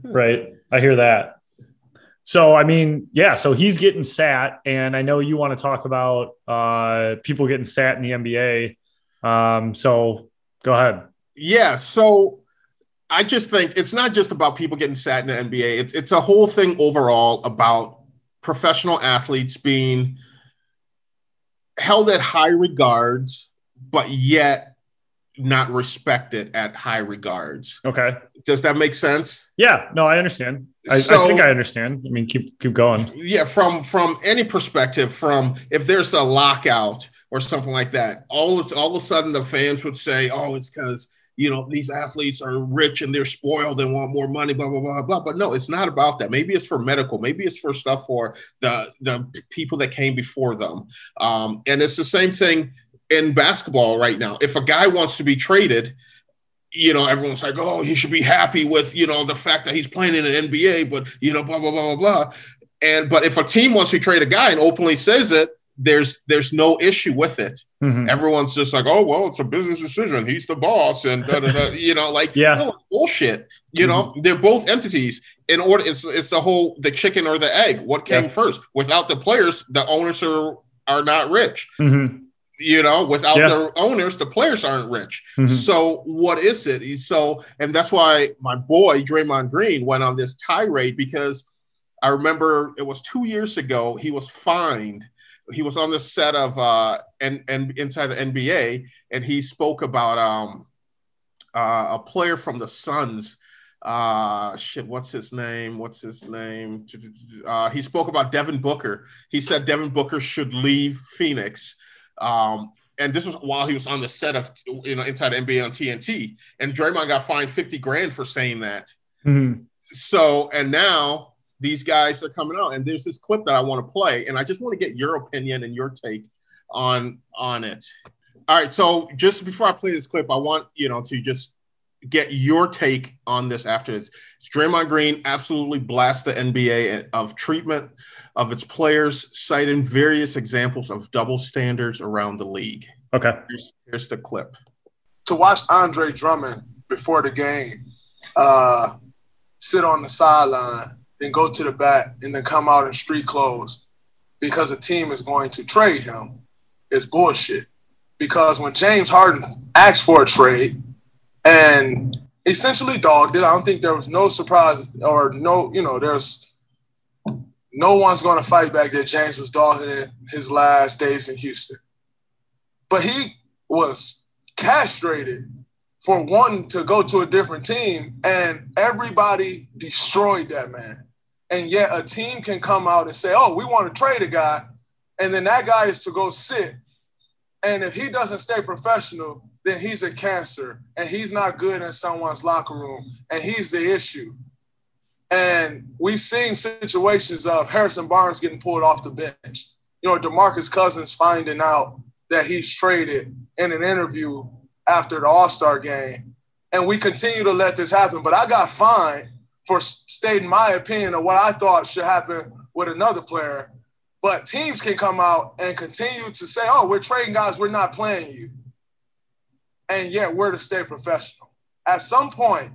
right. I hear that. So, I mean, yeah, so he's getting sat, and I know you want to talk about uh, people getting sat in the NBA. Um, so go ahead. Yeah, so I just think it's not just about people getting sat in the NBA. It's it's a whole thing overall about professional athletes being held at high regards, but yet not respected at high regards. Okay. Does that make sense? Yeah. No, I understand. I, So- I think I understand. I mean, keep keep going. Yeah, from from any perspective, from if there's a lockout or something like that, all of, all of a sudden the fans would say, "Oh, it's because you know these athletes are rich and they're spoiled and want more money." Blah blah blah blah. But no, it's not about that. Maybe it's for medical. Maybe it's for stuff for the the people that came before them. Um, and it's the same thing in basketball right now. If a guy wants to be traded. You know, everyone's like, "Oh, he should be happy with you know the fact that he's playing in an NBA," but you know, blah blah blah blah blah. And but if a team wants to trade a guy and openly says it, there's there's no issue with it. Mhm. Everyone's just like, oh well, it's a business decision. He's the boss, and da, da, da. you know, like Yeah. no, it's bullshit. You know, they're both entities. In order, it's it's the whole the chicken or the egg. What came Yeah. first? Without the players, the owners are are not rich. Mhm. You know, without Yeah. the owners, the players aren't rich. Mhm. So what is it? So, and that's why my boy Draymond Green went on this tirade because I remember it was two years ago. He was fined. He was on the set of uh and and inside the NBA, and he spoke about um uh, a player from the Suns. Uh shit, what's his name? What's his name? Uh, he spoke about Devin Booker. He said Devin Booker should leave Phoenix. Um, and this was while he was on the set of you know inside NBA on TNT. And Draymond got fined 50 grand for saying that. Mhm. So, and now these guys are coming out, and there's this clip that I want to play, and I just want to get your opinion and your take on on it. All right, so just before I play this clip, I want you know to just get your take on this after this. Draymond Green absolutely blasts the NBA of treatment of its players, citing various examples of double standards around the league. Okay. Here's, here's the clip. to watch Andre Drummond before the game uh, sit on the sideline, then go to the back, and then come out in street clothes because a team is going to trade him is bullshit. Because when James Harden asked for a trade and essentially dogged it, I don't think there was no surprise or no, you know, there's no one's going to fight back that James was dogging it his last days in Houston. But he was castrated for wanting to go to a different team, and everybody destroyed that man. And yet, a team can come out and say, "Oh, we want to trade a guy," and then that guy is to go sit. And if he doesn't stay professional, then he's a cancer, and he's not good in someone's locker room, and he's the issue. And we've seen situations of Harrison Barnes getting pulled off the bench. You know, DeMarcus Cousins finding out that he's traded in an interview after the All Star game. And we continue to let this happen. But I got fined for stating my opinion of what I thought should happen with another player. But teams can come out and continue to say, oh, we're trading guys, we're not playing you. And yet we're to stay professional. At some point,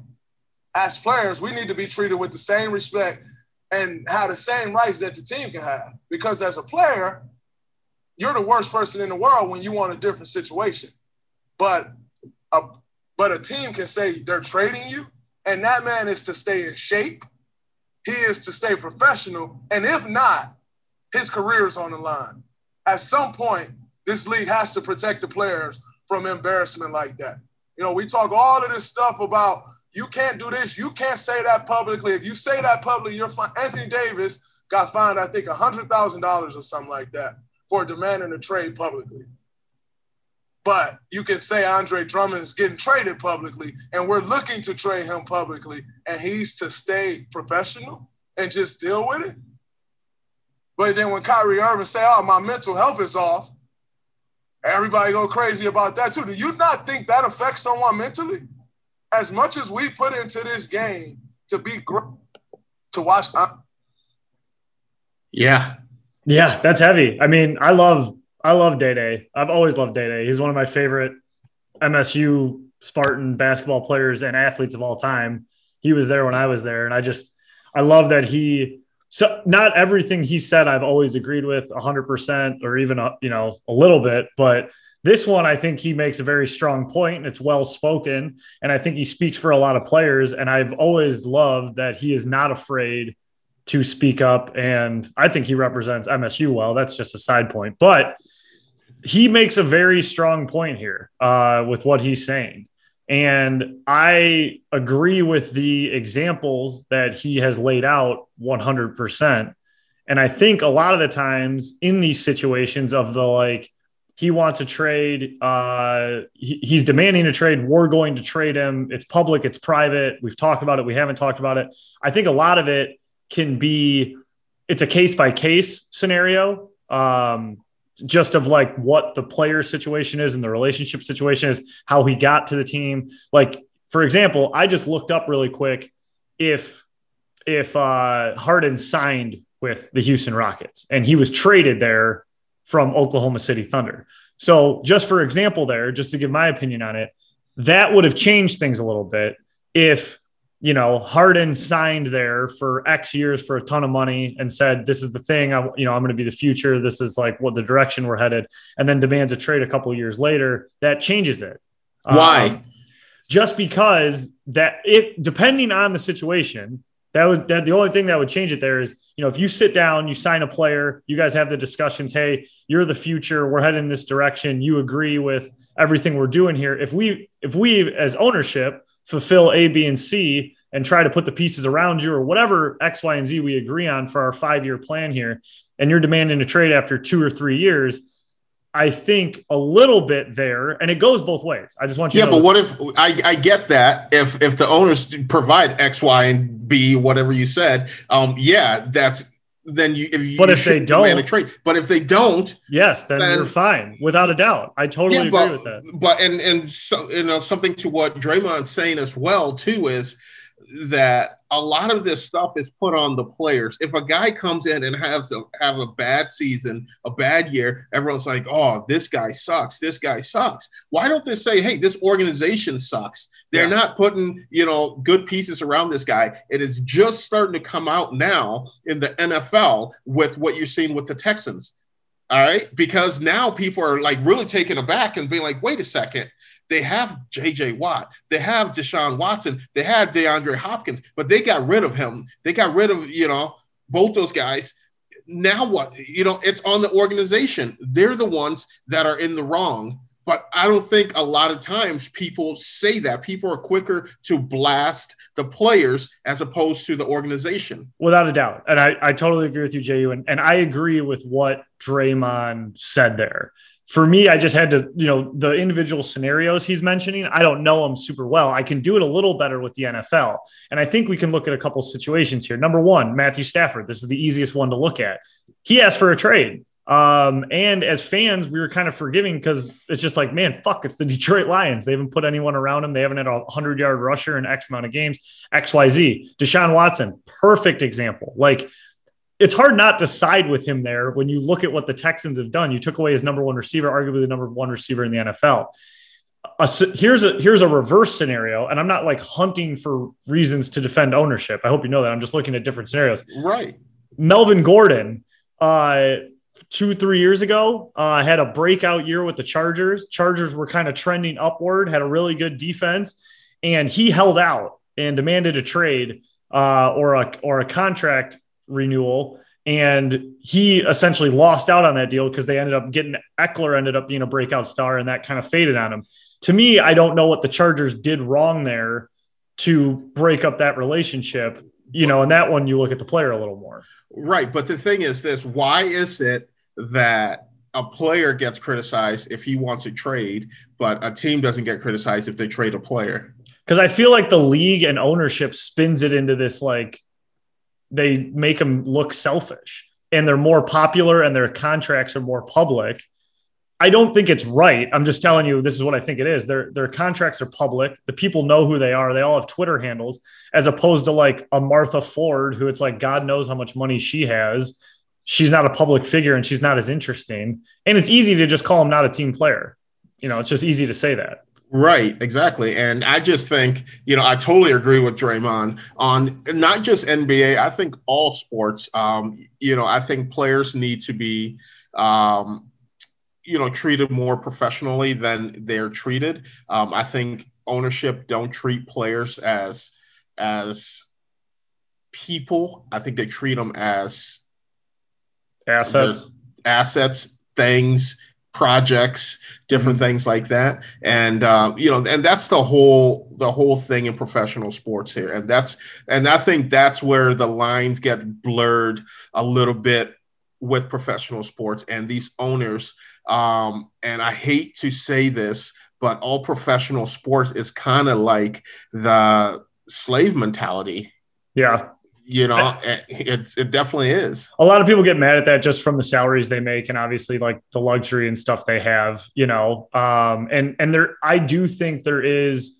as players, we need to be treated with the same respect and have the same rights that the team can have. Because as a player, you're the worst person in the world when you want a different situation. But a, But a team can say they're trading you, and that man is to stay in shape. He is to stay professional. And if not, his career is on the line. At some point, this league has to protect the players from embarrassment like that. You know, we talk all of this stuff about you can't do this, you can't say that publicly. If you say that publicly, you're fine. Anthony Davis got fined, I think, $100,000 or something like that for demanding a trade publicly. But you can say Andre Drummond is getting traded publicly, and we're looking to trade him publicly, and he's to stay professional and just deal with it. But then when Kyrie Irving say, "Oh, my mental health is off," everybody go crazy about that too. Do you not think that affects someone mentally? As much as we put into this game to be great, to watch. Uh, yeah, yeah, that's heavy. I mean, I love I love Day Day. I've always loved Day Day. He's one of my favorite MSU Spartan basketball players and athletes of all time. He was there when I was there, and I just I love that he. So not everything he said I've always agreed with 100% or even a, you know a little bit, but this one I think he makes a very strong point and it's well spoken and I think he speaks for a lot of players and I've always loved that he is not afraid to speak up. And I think he represents MSU well. That's just a side point. But he makes a very strong point here uh, with what he's saying. And I agree with the examples that he has laid out 100%. And I think a lot of the times in these situations of the like, he wants a trade. Uh, he, he's demanding a trade. We're going to trade him. It's public, it's private. We've talked about it. We haven't talked about it. I think a lot of it can be it's a case by case scenario um, just of like what the player situation is and the relationship situation is how he got to the team. Like for example i just looked up really quick if if uh harden signed with the houston rockets and he was traded there from oklahoma city thunder. So just for example there just to give my opinion on it that would have changed things a little bit if you know, Harden signed there for X years for a ton of money and said, "This is the thing. I, you know, I'm going to be the future. This is like what the direction we're headed." And then demands a trade a couple years later. That changes it. Why? Um, just because that it depending on the situation, that would that the only thing that would change it there is you know if you sit down, you sign a player, you guys have the discussions. Hey, you're the future. We're heading in this direction. You agree with everything we're doing here. If we if we as ownership fulfill A, B, and C and try to put the pieces around you or whatever X, Y, and Z we agree on for our five year plan here, and you're demanding a trade after two or three years, I think a little bit there, and it goes both ways. I just want you. Yeah, but what if I, I get that if if the owners provide X, Y, and B, whatever you said, um, yeah, that's then you. If you but if they don't, trade. But if they don't, yes, then, then you're fine, without a doubt. I totally yeah, but, agree with that. But and and so you know something to what Draymond's saying as well too is that a lot of this stuff is put on the players. If a guy comes in and has a have a bad season, a bad year, everyone's like, "Oh, this guy sucks. This guy sucks." Why don't they say, "Hey, this organization sucks"? They're yeah. not putting, you know, good pieces around this guy. It is just starting to come out now in the NFL with what you're seeing with the Texans. All right, because now people are like really taken aback and being like, "Wait a second they have JJ Watt, they have Deshaun Watson, they had DeAndre Hopkins, but they got rid of him. They got rid of, you know, both those guys. Now what? You know, it's on the organization. They're the ones that are in the wrong. But I don't think a lot of times people say that. People are quicker to blast the players as opposed to the organization. Without a doubt. And I, I totally agree with you, JU. And, and I agree with what Draymond said there for me, I just had to, you know, the individual scenarios he's mentioning, I don't know them super well. I can do it a little better with the NFL. And I think we can look at a couple situations here. Number one, Matthew Stafford. This is the easiest one to look at. He asked for a trade. Um, and as fans, we were kind of forgiving because it's just like, man, fuck, it's the Detroit Lions. They haven't put anyone around them. They haven't had a 100 yard rusher in X amount of games, XYZ. Deshaun Watson, perfect example. Like, it's hard not to side with him there when you look at what the Texans have done. You took away his number one receiver, arguably the number one receiver in the NFL. A, here's a here's a reverse scenario, and I'm not like hunting for reasons to defend ownership. I hope you know that. I'm just looking at different scenarios. Right. Melvin Gordon, uh, two, three years ago. Uh, had a breakout year with the Chargers. Chargers were kind of trending upward, had a really good defense, and he held out and demanded a trade uh, or a or a contract renewal. And he essentially lost out on that deal because they ended up getting Ekeler ended up being a breakout star, and that kind of faded on him. To me, I don't know what the Chargers did wrong there to break up that relationship. You know, and that one you look at the player a little more. Right. But the thing is this why is it that a player gets criticized if he wants to trade, but a team doesn't get criticized if they trade a player? Because I feel like the league and ownership spins it into this like they make them look selfish and they're more popular and their contracts are more public. I don't think it's right. I'm just telling you this is what I think it is. Their their contracts are public. The people know who they are. They all have Twitter handles as opposed to like a Martha Ford who it's like God knows how much money she has. She's not a public figure and she's not as interesting. And it's easy to just call him not a team player. You know, it's just easy to say that. Right, exactly. And I just think, you know, I totally agree with Draymond on not just NBA, I think all sports. Um, you know, I think players need to be um, you know, treated more professionally than they're treated. Um, I think ownership don't treat players as as people. I think they treat them as Assets. assets, things, projects, different things like that. And uh, you know, and that's the whole the whole thing in professional sports here. And that's and I think that's where the lines get blurred a little bit with professional sports and these owners. Um, and I hate to say this, but all professional sports is kind of like the slave mentality. Yeah. You know, it, it definitely is. a lot of people get mad at that just from the salaries they make and obviously like the luxury and stuff they have you know um and and there i do think there is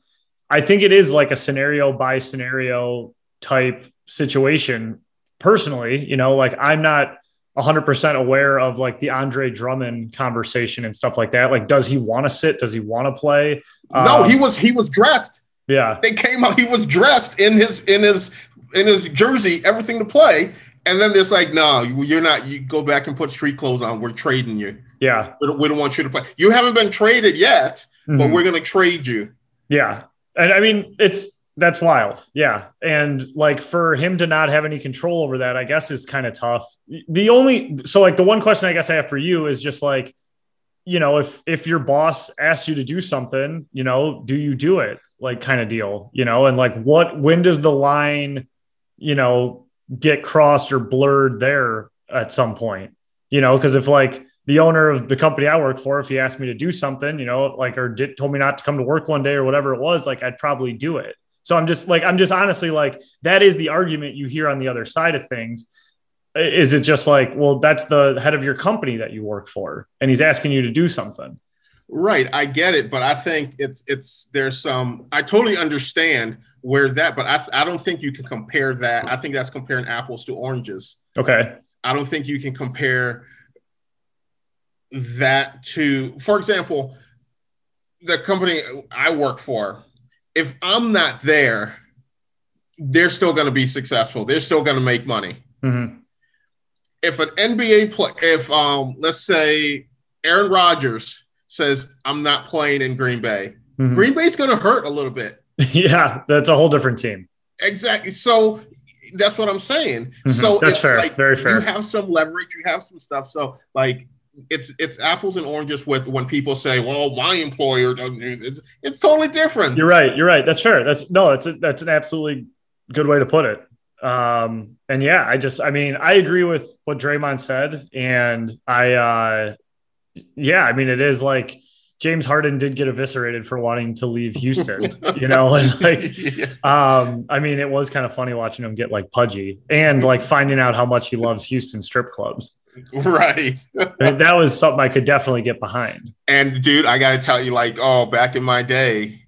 i think it is like a scenario by scenario type situation personally you know like i'm not 100% aware of like the andre drummond conversation and stuff like that like does he want to sit does he want to play no, Um, he was he was dressed. yeah They came out. He was dressed in his in his in his jersey, everything to play. And then there's like, no, you- you're not. You go back and put street clothes on. We're trading you. yeah We don't, we don't want you to play. You haven't been traded yet, but Mhm. we're gonna trade you. Yeah. And I mean, it's that's wild. Yeah. And like for him to not have any control over that, I guess is kind of tough. The only so like the one question I guess I have for you is just like, you know, if if your boss asks you to do something, you know, do you do it? Like kind of deal, you know, and like what when does the line, you know, get crossed or blurred there at some point? You know, because if like the owner of the company I work for, if he asked me to do something, you know, like or did told me not to come to work one day or whatever it was, like I'd probably do it. So I'm just like I'm just honestly like that is the argument you hear on the other side of things. Is it just like, well, that's the head of your company that you work for, and he's asking you to do something? Right, I get it, but I think it's it's there's some. I totally understand where that, but I I don't think you can compare that. I think that's comparing apples to oranges. Okay. I don't think you can compare that to, for example, the company I work for. If I'm not there, they're still going to be successful. They're still going to make money. Mhm. If an NBA play, if um, let's say Aaron Rodgers says I'm not playing in Green Bay, Mhm. Green Bay's going to hurt a little bit. yeah, that's a whole different team. Exactly. So that's what I'm saying. Mhm. So That's it's fair. like Very fair. you have some leverage, you have some stuff. So like it's it's apples and oranges with when people say, "Well, my employer," it's it's totally different. You're right. You're right. That's fair. That's no. That's a, that's an absolutely good way to put it. Um, and yeah, I just, I mean, I agree with what Draymond said, and I, uh, yeah, I mean, it is like James Harden did get eviscerated for wanting to leave Houston, you know, and like, Yeah. um, I mean, it was kind of funny watching him get like pudgy and like finding out how much he loves Houston strip clubs. right. That was something I could definitely get behind. And dude, I got to tell you, like, oh, back in my day,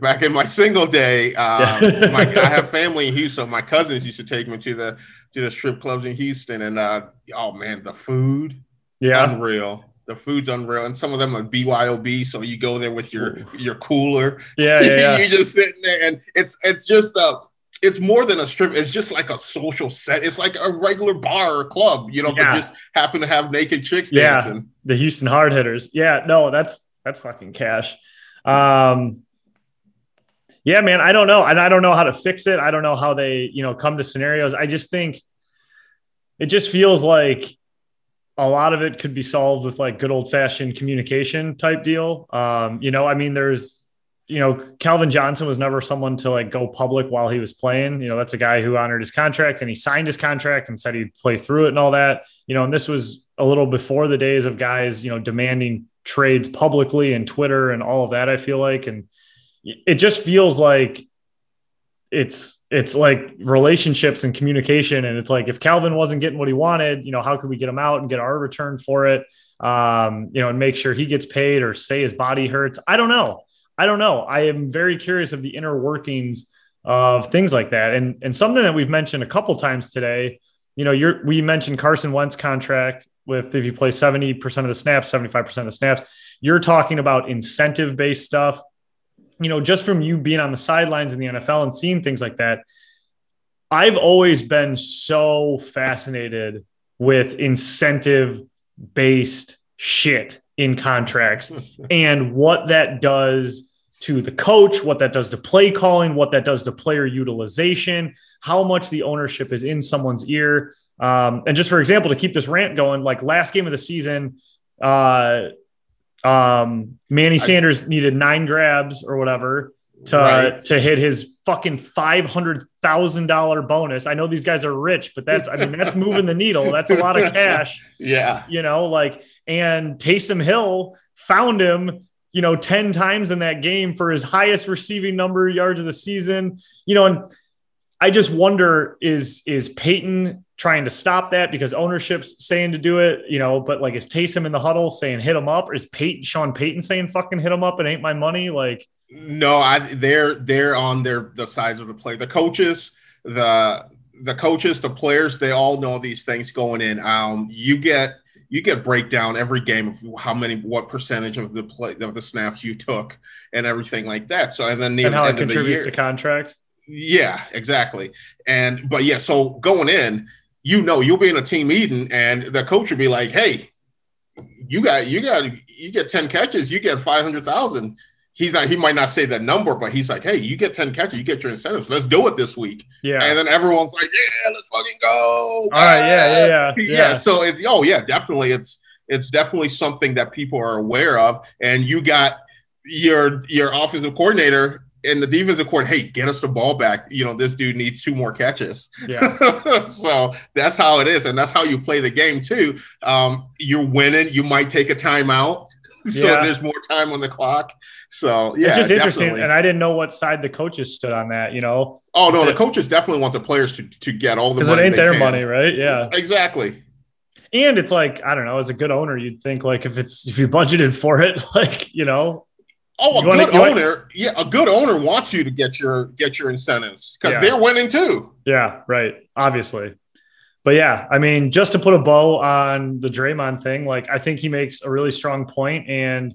back in my single day, um, my, I have family in Houston. My cousins used to take me to the to the strip clubs in Houston, and uh, oh man, the food. Yeah. unreal. The food's unreal, and some of them are BYOB. So you go there with your your cooler. Yeah. Yeah. yeah. You're just sitting there, and it's it's just a it's more than a strip. It's just like a social set. It's like a regular bar or club, you know, Yeah. but just happen to have naked chicks Yeah. dancing. the Houston hard hitters. Yeah, no, that's that's fucking cash. Um yeah, man, I don't know. And I don't know how to fix it. I don't know how they, you know, come to scenarios. I just think it just feels like a lot of it could be solved with like good old fashioned communication type deal. Um, you know, I mean, there's, you know, Calvin Johnson was never someone to like go public while he was playing. You know, that's a guy who honored his contract and he signed his contract and said he'd play through it and all that. You know, and this was a little before the days of guys, you know, demanding trades publicly and Twitter and all of that, I feel like. And it just feels like it's it's like relationships and communication. And it's like if Calvin wasn't getting what he wanted, you know, how could we get him out and get our return for it? Um, you know, and make sure he gets paid or say his body hurts. I don't know. I don't know. I am very curious of the inner workings of things like that. And and something that we've mentioned a couple times today, you know, you're we mentioned Carson Wentz contract with if you play 70% of the snaps, 75% of the snaps, you're talking about incentive based stuff. You know, just from you being on the sidelines in the NFL and seeing things like that, I've always been so fascinated with incentive based shit in contracts and what that does to the coach, what that does to play calling, what that does to player utilization, how much the ownership is in someone's ear. Um, and just for example, to keep this rant going, like last game of the season, uh, um, Manny Sanders needed nine grabs or whatever to Right. to hit his fucking five hundred thousand dollar bonus. I know these guys are rich, but that's I mean that's moving the needle. That's a lot of cash Yeah. you know, like, and Taysom Hill found him, you know, 10 times in that game for his highest receiving number yards of the season, you know, and I just wonder is, is Payton trying to stop that because ownership's saying to do it, you know, but like, is Taysom in the huddle saying hit him up? Or is Payton, Sean Payton saying fucking hit him up? It ain't my money. Like, No, I they're they're on their the sides of the play. The coaches, the the coaches, the players, they all know these things going in. Um, you get you get breakdown every game of how many what percentage of the play of the snaps you took and everything like that. So and then near and how the it end of the year, to contract. Yeah, exactly. And but yeah, so going in, you know, you'll be in a team meeting, and the coach will be like, "Hey, you got you got you get ten catches, you get five hundred thousand. He's not. He might not say that number, but he's like, "Hey, you get ten catches, you get your incentives. Let's do it this week." Yeah. And then everyone's like, "Yeah, let's fucking go!" All right. Yeah. Yeah. Yeah. yeah. Yeah. So it, oh yeah, definitely. It's it's definitely something that people are aware of, and you got your your offensive coordinator and the defensive court, Hey, get us the ball back. You know, this dude needs two more catches. Yeah. so that's how it is, and that's how you play the game too. Um, you're winning. You might take a timeout, so Yeah. there's more time on the clock. So yeah, it's just interesting. definitely. And I didn't know what side the coaches stood on that, you know, oh no, the coaches definitely want the players to to get all the because it ain't they their can. money, right? Yeah. Exactly. And it's like, I don't know, as a good owner, you'd think like if it's if you budgeted for it, like, you know, Oh, a You good wanna- owner, yeah, a good owner wants you to get your get your incentives because Yeah. they're winning too. yeah, right. Obviously. But yeah, I mean, just to put a bow on the Draymond thing, like I think he makes a really strong point. And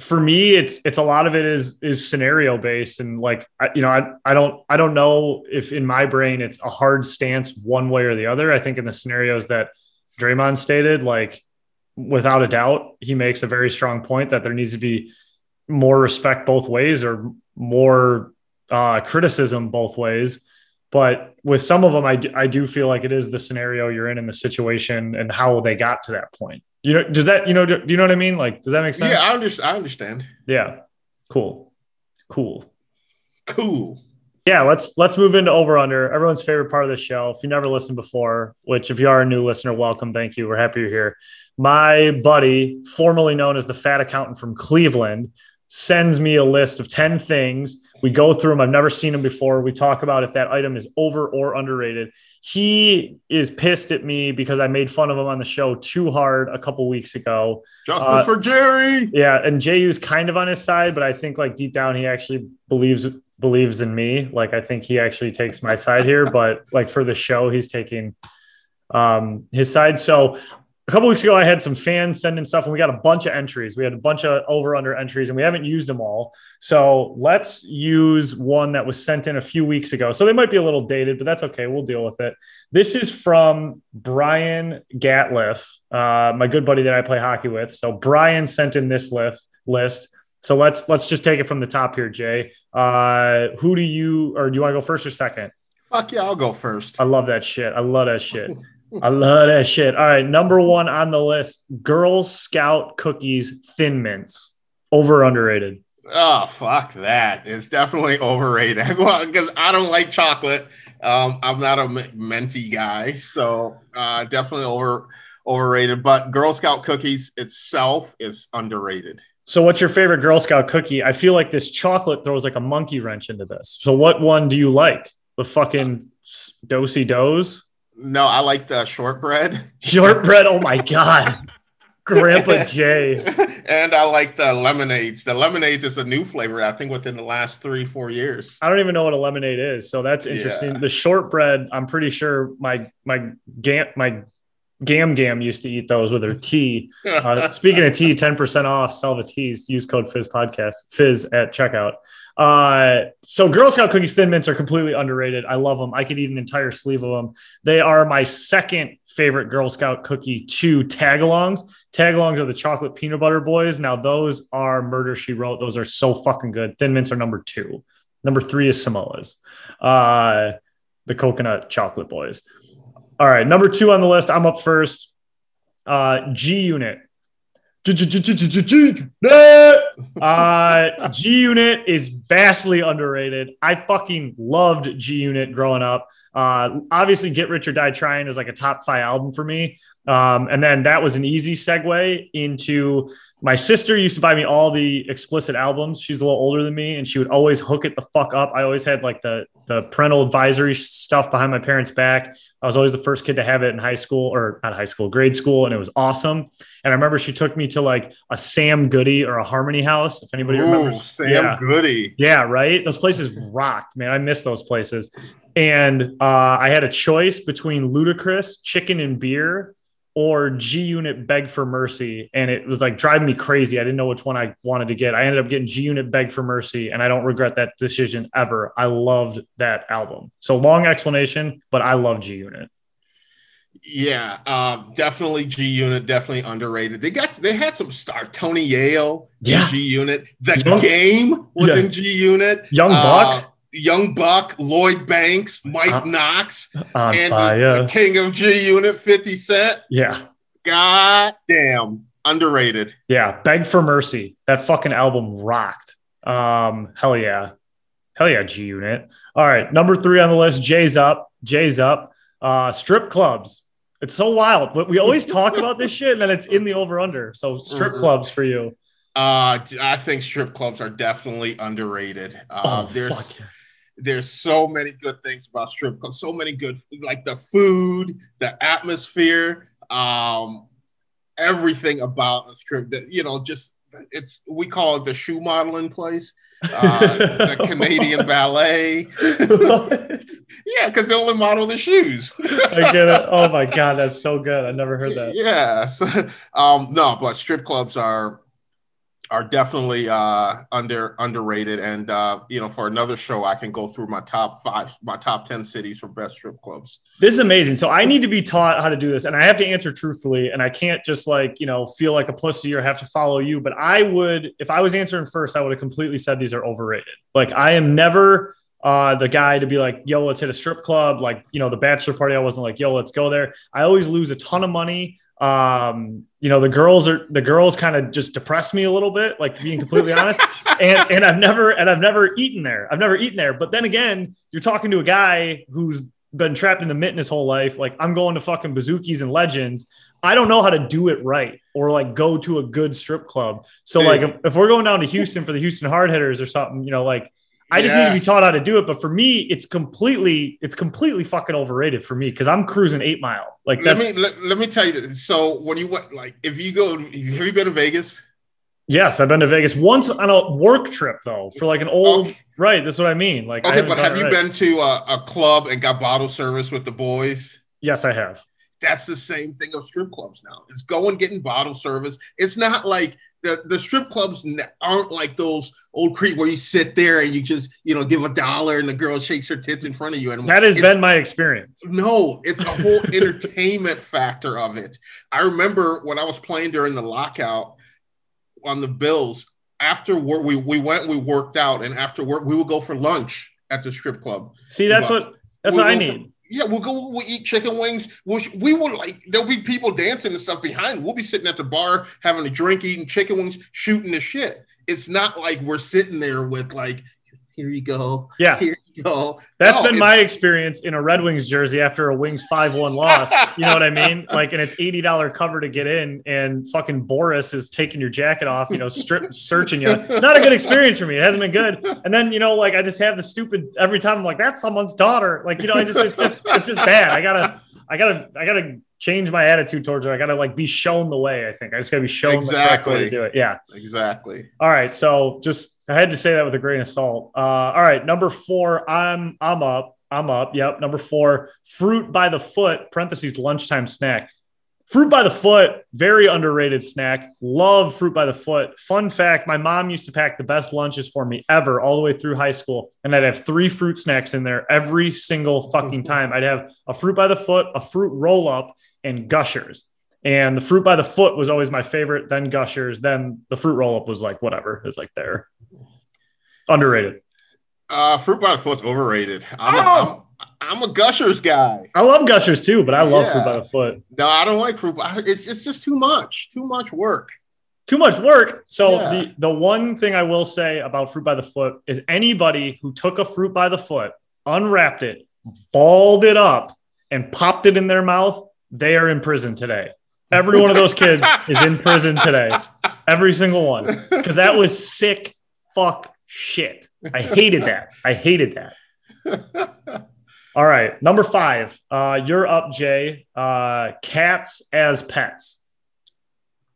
for me, it's it's a lot of it is is scenario based. And like I, you know, I I don't I don't know if in my brain it's a hard stance one way or the other. I think in the scenarios that Draymond stated, like without a doubt, he makes a very strong point that there needs to be more respect both ways or more uh, criticism both ways. But with some of them, I, d- I do feel like it is the scenario you're in in the situation and how they got to that point. You know, does that, you know, do, do you know what I mean? Like, does that make sense? Yeah, I, under, I understand. Yeah. Cool. Cool. Cool. Yeah, let's let's move into over under everyone's favorite part of the show. If you never listened before, which if you are a new listener, welcome, thank you. We're happy you're here. My buddy, formerly known as the fat accountant from Cleveland, sends me a list of 10 things. We go through them. I've never seen them before. We talk about if that item is over or underrated. He is pissed at me because I made fun of him on the show too hard a couple weeks ago. Justice Uh, for Jerry. Yeah, and JU's kind of on his side, but I think like deep down he actually believes believes in me. Like I think he actually takes my side here, but like for the show he's taking um his side. So a couple weeks ago, I had some fans send in stuff, and we got a bunch of entries. We had a bunch of over under entries, and we haven't used them all. So let's use one that was sent in a few weeks ago. So they might be a little dated, but that's okay. We'll deal with it. This is from Brian Gatliff, uh, my good buddy that I play hockey with. So Brian sent in this list list. So let's let's just take it from the top here, Jay. Uh, who do you or do you want to go first or second? Fuck yeah, I'll go first. I love that shit. I love that shit. I love that shit. All right, number one on the list: Girl Scout cookies, Thin Mints. Over underrated? Oh fuck that! It's definitely overrated because I don't like chocolate. Um, I'm not a minty guy, so uh, definitely over overrated. But Girl Scout cookies itself is underrated. So, what's your favorite Girl Scout cookie? I feel like this chocolate throws like a monkey wrench into this. So, what one do you like? The fucking Do-si-dos? No, I like the shortbread. Shortbread. Oh my god, Grandpa Jay. and I like the lemonades. The lemonades is a new flavor, I think, within the last three, four years. I don't even know what a lemonade is, so that's interesting. Yeah. The shortbread, I'm pretty sure my my gam my gam gam used to eat those with her tea. Uh, speaking of tea, 10% off Salva Teas. Use code Fizz Podcast, Fizz at checkout. Uh, so Girl Scout cookies Thin Mints are completely underrated. I love them. I could eat an entire sleeve of them. They are my second favorite Girl Scout cookie to tagalongs. Tagalongs are the chocolate peanut butter boys. Now those are Murder She Wrote. Those are so fucking good. Thin Mints are number two. Number three is Samoa's. Uh, the coconut chocolate boys. All right, number two on the list. I'm up first. Uh, G Unit. G Unit is vastly underrated. I fucking loved G Unit growing up. Uh, obviously, Get Rich or Die Trying is like a top five album for me. Um, and then that was an easy segue into my sister used to buy me all the explicit albums. She's a little older than me, and she would always hook it the fuck up. I always had like the the parental advisory stuff behind my parents' back. I was always the first kid to have it in high school or not high school, grade school, and it was awesome. And I remember she took me to like a Sam Goody or a Harmony House. If anybody Ooh, remembers, Sam yeah, Goody. Yeah, right. Those places rocked, man. I miss those places. And uh, I had a choice between Ludacris, Chicken and Beer, or G Unit Beg for Mercy, and it was like driving me crazy. I didn't know which one I wanted to get. I ended up getting G Unit Beg for Mercy, and I don't regret that decision ever. I loved that album. So long explanation, but I love G Unit. Yeah, uh, definitely G Unit, definitely underrated. They got they had some star Tony Yayo, Yeah. G Unit. The Young- game was Yeah. in G Unit. Young Buck Young Buck, Lloyd Banks, Mike Uh, Knox, on and fire. the king of G Unit, 50 Cent. Yeah. God damn, underrated. Yeah, Beg for Mercy. That fucking album rocked. Um, hell yeah. Hell yeah, G Unit. All right, number three on the list, Jay's up. Jay's up. Uh, strip clubs. It's so wild. But we always talk about this shit and then it's in the over under. So strip Mhm. clubs for you. Uh, I think strip clubs are definitely underrated. Uh, Oh, there's fuck yeah. there's so many good things about strip clubs. So many good, like the food, the atmosphere, um, everything about a strip. That you know, just it's we call it the shoe modeling place, uh, the Canadian ballet. Yeah, because they only model the shoes. I get it. Oh my god, that's so good. I never heard that. Yeah. So, um, no, but strip clubs are are definitely uh under underrated and uh you know for another show i can go through my top five my top 10 cities for best strip clubs This is amazing. So I need to be taught how to do this, and I have to answer truthfully, and I can't just like you know feel like a pussy or have to follow you. But I would, if I was answering first, I would have completely said these are overrated. Like I am never uh, the guy to be like, yo, let's hit a strip club. Like you know, the bachelor party, I wasn't like, yo, let's go there. I always lose a ton of money. Um, you know, the girls are the girls kind of just depress me a little bit, like being completely honest. And and I've never and I've never eaten there. I've never eaten there. But then again, you're talking to a guy who's been trapped in the mitten his whole life. Like I'm going to fucking bazookies and legends. I don't know how to do it right or like go to a good strip club. So like if, if we're going down to Houston for the Houston Hard Hitters or something, you know, like I just need to be taught how to do it. But for me, it's completely it's completely fucking overrated for me because I'm cruising eight mile. Like let that's me let, let me tell you this. so when you went like if you go have you been to vegas yes, I've been to Vegas once on a work trip though for like an old Okay. right. That's what I mean. Like okay but have you right. been to a, a club and got bottle service with the boys Yes, I have. that's the same thing of strip clubs now. It's going getting bottle service. It's not like the, the strip clubs aren't like those old creep where you sit there and you just you know give a dollar and the girl shakes her tits in front of you. And That has been my experience. no, it's a whole entertainment factor of it. I remember when I was playing during the lockout on the Bills. After work, we we went, we worked out, and after work, we would go for lunch at the strip club. See, that's what that's what I need. Yeah, we'll go. We'll eat chicken wings. We'll, we will like. There'll be people dancing and stuff behind. We'll be sitting at the bar having a drink, eating chicken wings, shooting the shit. It's not like we're sitting there with like, here you go, Yeah. here you go. That's No, been my experience in a Red Wings jersey after a Wings 5 1 loss. You know what I mean? Like, and it's $80 cover to get in, and fucking Boris is taking your jacket off, you know, strip searching you. It's not a good experience for me. It hasn't been good. And then, you know, like I just have the stupid every time I'm like, that's someone's daughter. Like, you know, I just, it's just, it's just bad. I gotta, I gotta, I gotta change my attitude towards it. I gotta like be shown the way. I think I just gotta be shown the correct way to do it. Yeah. exactly. All right, so just I had to say that with a grain of salt. Uh, all right, number four, I'm I'm up, I'm up. Yep, number four, fruit by the foot. Parentheses lunchtime snack. Fruit by the foot, very underrated snack. Love fruit by the foot. Fun fact: my mom used to pack the best lunches for me ever, all the way through high school, and I'd have three fruit snacks in there every single fucking time. I'd have a fruit by the foot, a fruit roll up, and Gushers. And the fruit by the foot was always my favorite. Then Gushers. Then the fruit roll up was like whatever. It's like there. Underrated. Uh, fruit by the foot's overrated. I'm, a, Oh! I'm, I'm a Gushers guy. I love Gushers too, but I love Yeah. fruit by the foot. No, I don't like fruit. by- It's it's just too much. Too much work. Too much work. So Yeah. the the one thing I will say about fruit by the foot is anybody who took a fruit by the foot, unwrapped it, balled it up, and popped it in their mouth, they are in prison today. Every one of those kids is in prison today. Every single one. Because that was sick fuck shit. I hated that. I hated that. All right. Number five. Uh, you're up, Jay. Uh, cats as pets.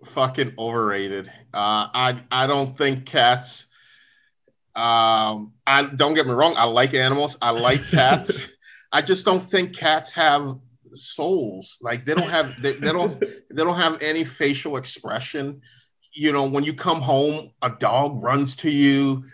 Fucking overrated. Uh, I I don't think cats. Um, I don't get me wrong. I like animals. I like cats. I just don't think cats have souls. Like they don't have they, they don't they don't have any facial expression. You know, when you come home, a dog runs to you,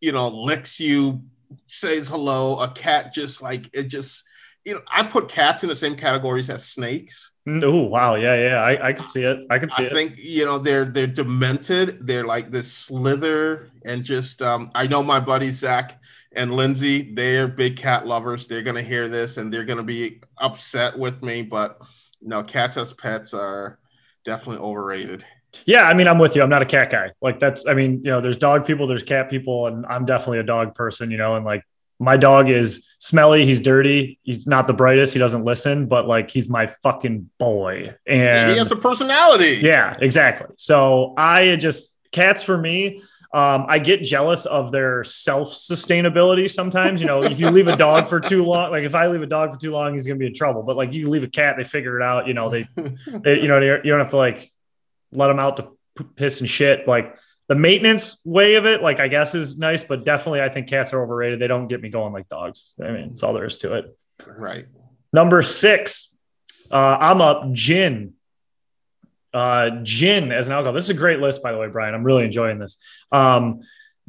you know, licks you, says hello. A cat just like it just you know, I put cats in the same categories as snakes. Oh wow, yeah, yeah, I, I could see it. I could see I it. I think you know they're they're demented. They're like this slither and just um, I know my buddy Zach and Lindsay. They're big cat lovers. They're gonna hear this and they're gonna be upset with me. But no, cats as pets are definitely overrated. yeah, I mean, I'm with you. I'm not a cat guy. Like that's, I mean, you know, there's dog people, there's cat people, and I'm definitely a dog person. You know, and like my dog is smelly. He's dirty. He's not the brightest. He doesn't listen, but like he's my fucking boy. And he has a personality. Yeah, exactly. So I just cats for me. Um, I get jealous of their self sustainability sometimes. You know, if you leave a dog for too long, like if I leave a dog for too long, he's gonna be in trouble. But like you leave a cat, they figure it out. You know, they, they you know, they, you don't have to like let them out to piss and shit. Like the maintenance way of it, like I guess is nice, but definitely I think cats are overrated. They don't get me going like dogs. I mean, it's all there is to it. Right. Number six, uh, I'm up gin. Uh, gin as an alcohol. This is a great list, by the way, Brian. I'm really enjoying this. Um,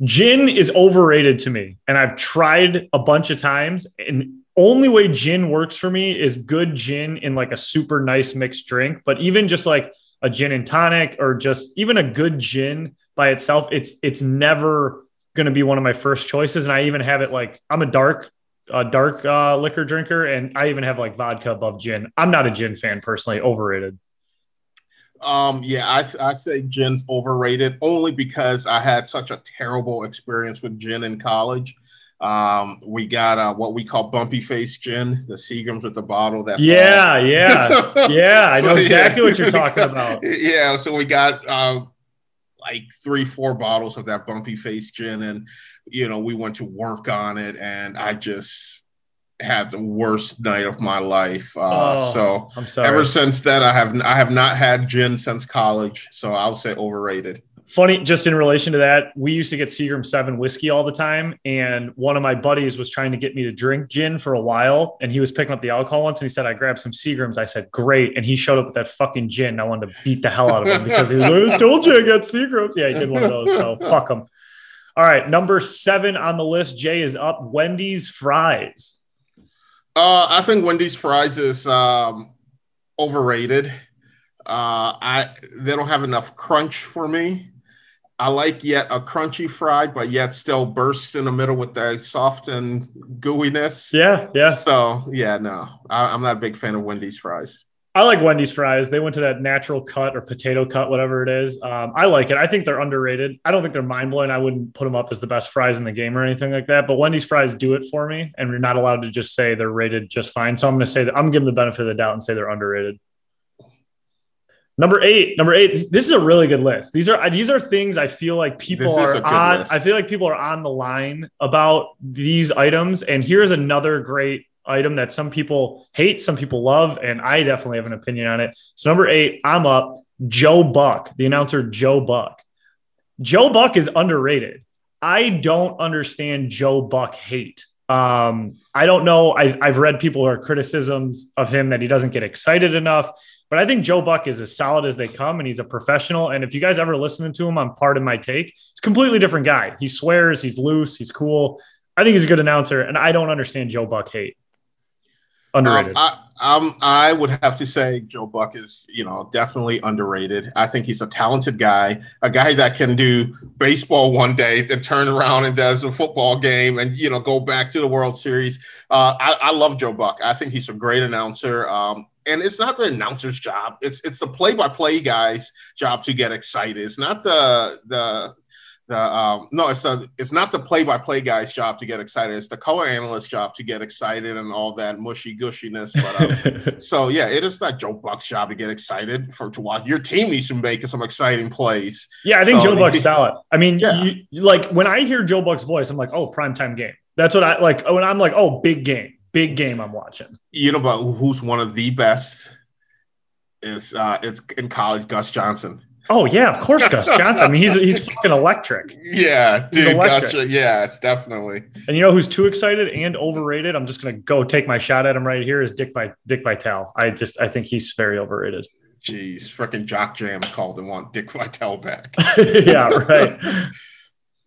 gin is overrated to me, and I've tried a bunch of times. And only way gin works for me is good gin in like a super nice mixed drink. But even just like a gin and tonic, or just even a good gin by itself, it's it's never going to be one of my first choices. And I even have it like I'm a dark a dark uh, liquor drinker, and I even have like vodka above gin. I'm not a gin fan personally. Overrated. Um, yeah, I, I say gin's overrated only because I had such a terrible experience with gin in college. Um, we got uh, what we call bumpy face gin, the Seagrams with the bottle. That Yeah, yeah, yeah. I know So, exactly yeah. what you're talking about. Yeah, so we got uh, like three, four bottles of that bumpy face gin, and you know, we went to work on it, and I just had the worst night of my life. Uh, Oh, so I'm sorry. ever since then, I have I have not had gin since college, so I'll say overrated. Funny, just in relation to that, we used to get Seagram 7 whiskey all the time. And one of my buddies was trying to get me to drink gin for a while. And he was picking up the alcohol once and he said, I grabbed some Seagrams. I said, Great. And he showed up with that fucking gin. And I wanted to beat the hell out of him because he was I told you I got Seagrams. Yeah, he did one of those. So fuck him. All right. Number seven on the list, Jay is up Wendy's fries. Uh, I think Wendy's fries is um, overrated. Uh, I they don't have enough crunch for me. I like yet a crunchy fry, but yet still bursts in the middle with that soft and gooiness. Yeah. Yeah. So yeah, no, I, I'm not a big fan of Wendy's fries. I like Wendy's fries. They went to that natural cut or potato cut, whatever it is. Um, I like it. I think they're underrated. I don't think they're mind blowing. I wouldn't put them up as the best fries in the game or anything like that. But Wendy's fries do it for me, and you're not allowed to just say they're rated just fine. So I'm going to say that I'm giving the benefit of the doubt and say they're underrated. Number eight, number eight. This is a really good list. These are these are things I feel like people This are on. list. I feel like people are on the line about these items. And here's another great item that some people hate, some people love, and I definitely have an opinion on it. So number eight, I'm up. Joe Buck, the announcer Joe Buck. Joe Buck is underrated. I don't understand Joe Buck hate. Um, I don't know. I, I've read people who are criticisms of him that he doesn't get excited enough. But I think Joe Buck is as solid as they come, and he's a professional. And if you guys ever listen to him on Pardon My Take, he's a completely different guy. He swears, he's loose, he's cool. I think he's a good announcer, and I don't understand Joe Buck hate. Underrated. Um, I, um, I would have to say Joe Buck is, you know, definitely underrated. I think he's a talented guy, a guy that can do baseball one day, then turn around and does a football game, and you know, go back to the World Series. Uh, I, I love Joe Buck. I think he's a great announcer. Um, and it's not the announcer's job; it's it's the play-by-play guy's job to get excited. It's not the the the um, no, it's the it's not the play-by-play guy's job to get excited. It's the color analyst's job to get excited and all that mushy gushiness. But um, so yeah, it is not Joe Buck's job to get excited for to watch. Your team needs to make some exciting plays. yeah, I think so- Joe Buck's solid. I mean, Yeah. you, like when I hear Joe Buck's voice, I'm like, oh, primetime game. That's what I like. When I'm like, oh, big game, big game, I'm watching. You know, but who's one of the best is uh, it's in college, Gus Johnson. Oh yeah, of course, Gus Johnson. I mean, he's he's fucking electric. Yeah, dude, electric. Gus. Yeah, it's definitely. And you know who's too excited and overrated? I'm just gonna go take my shot at him right here. Is Dick by Dick Vitale? I just I think he's very overrated. Jeez, freaking Jock Jams called and want Dick Vitale back. yeah, right.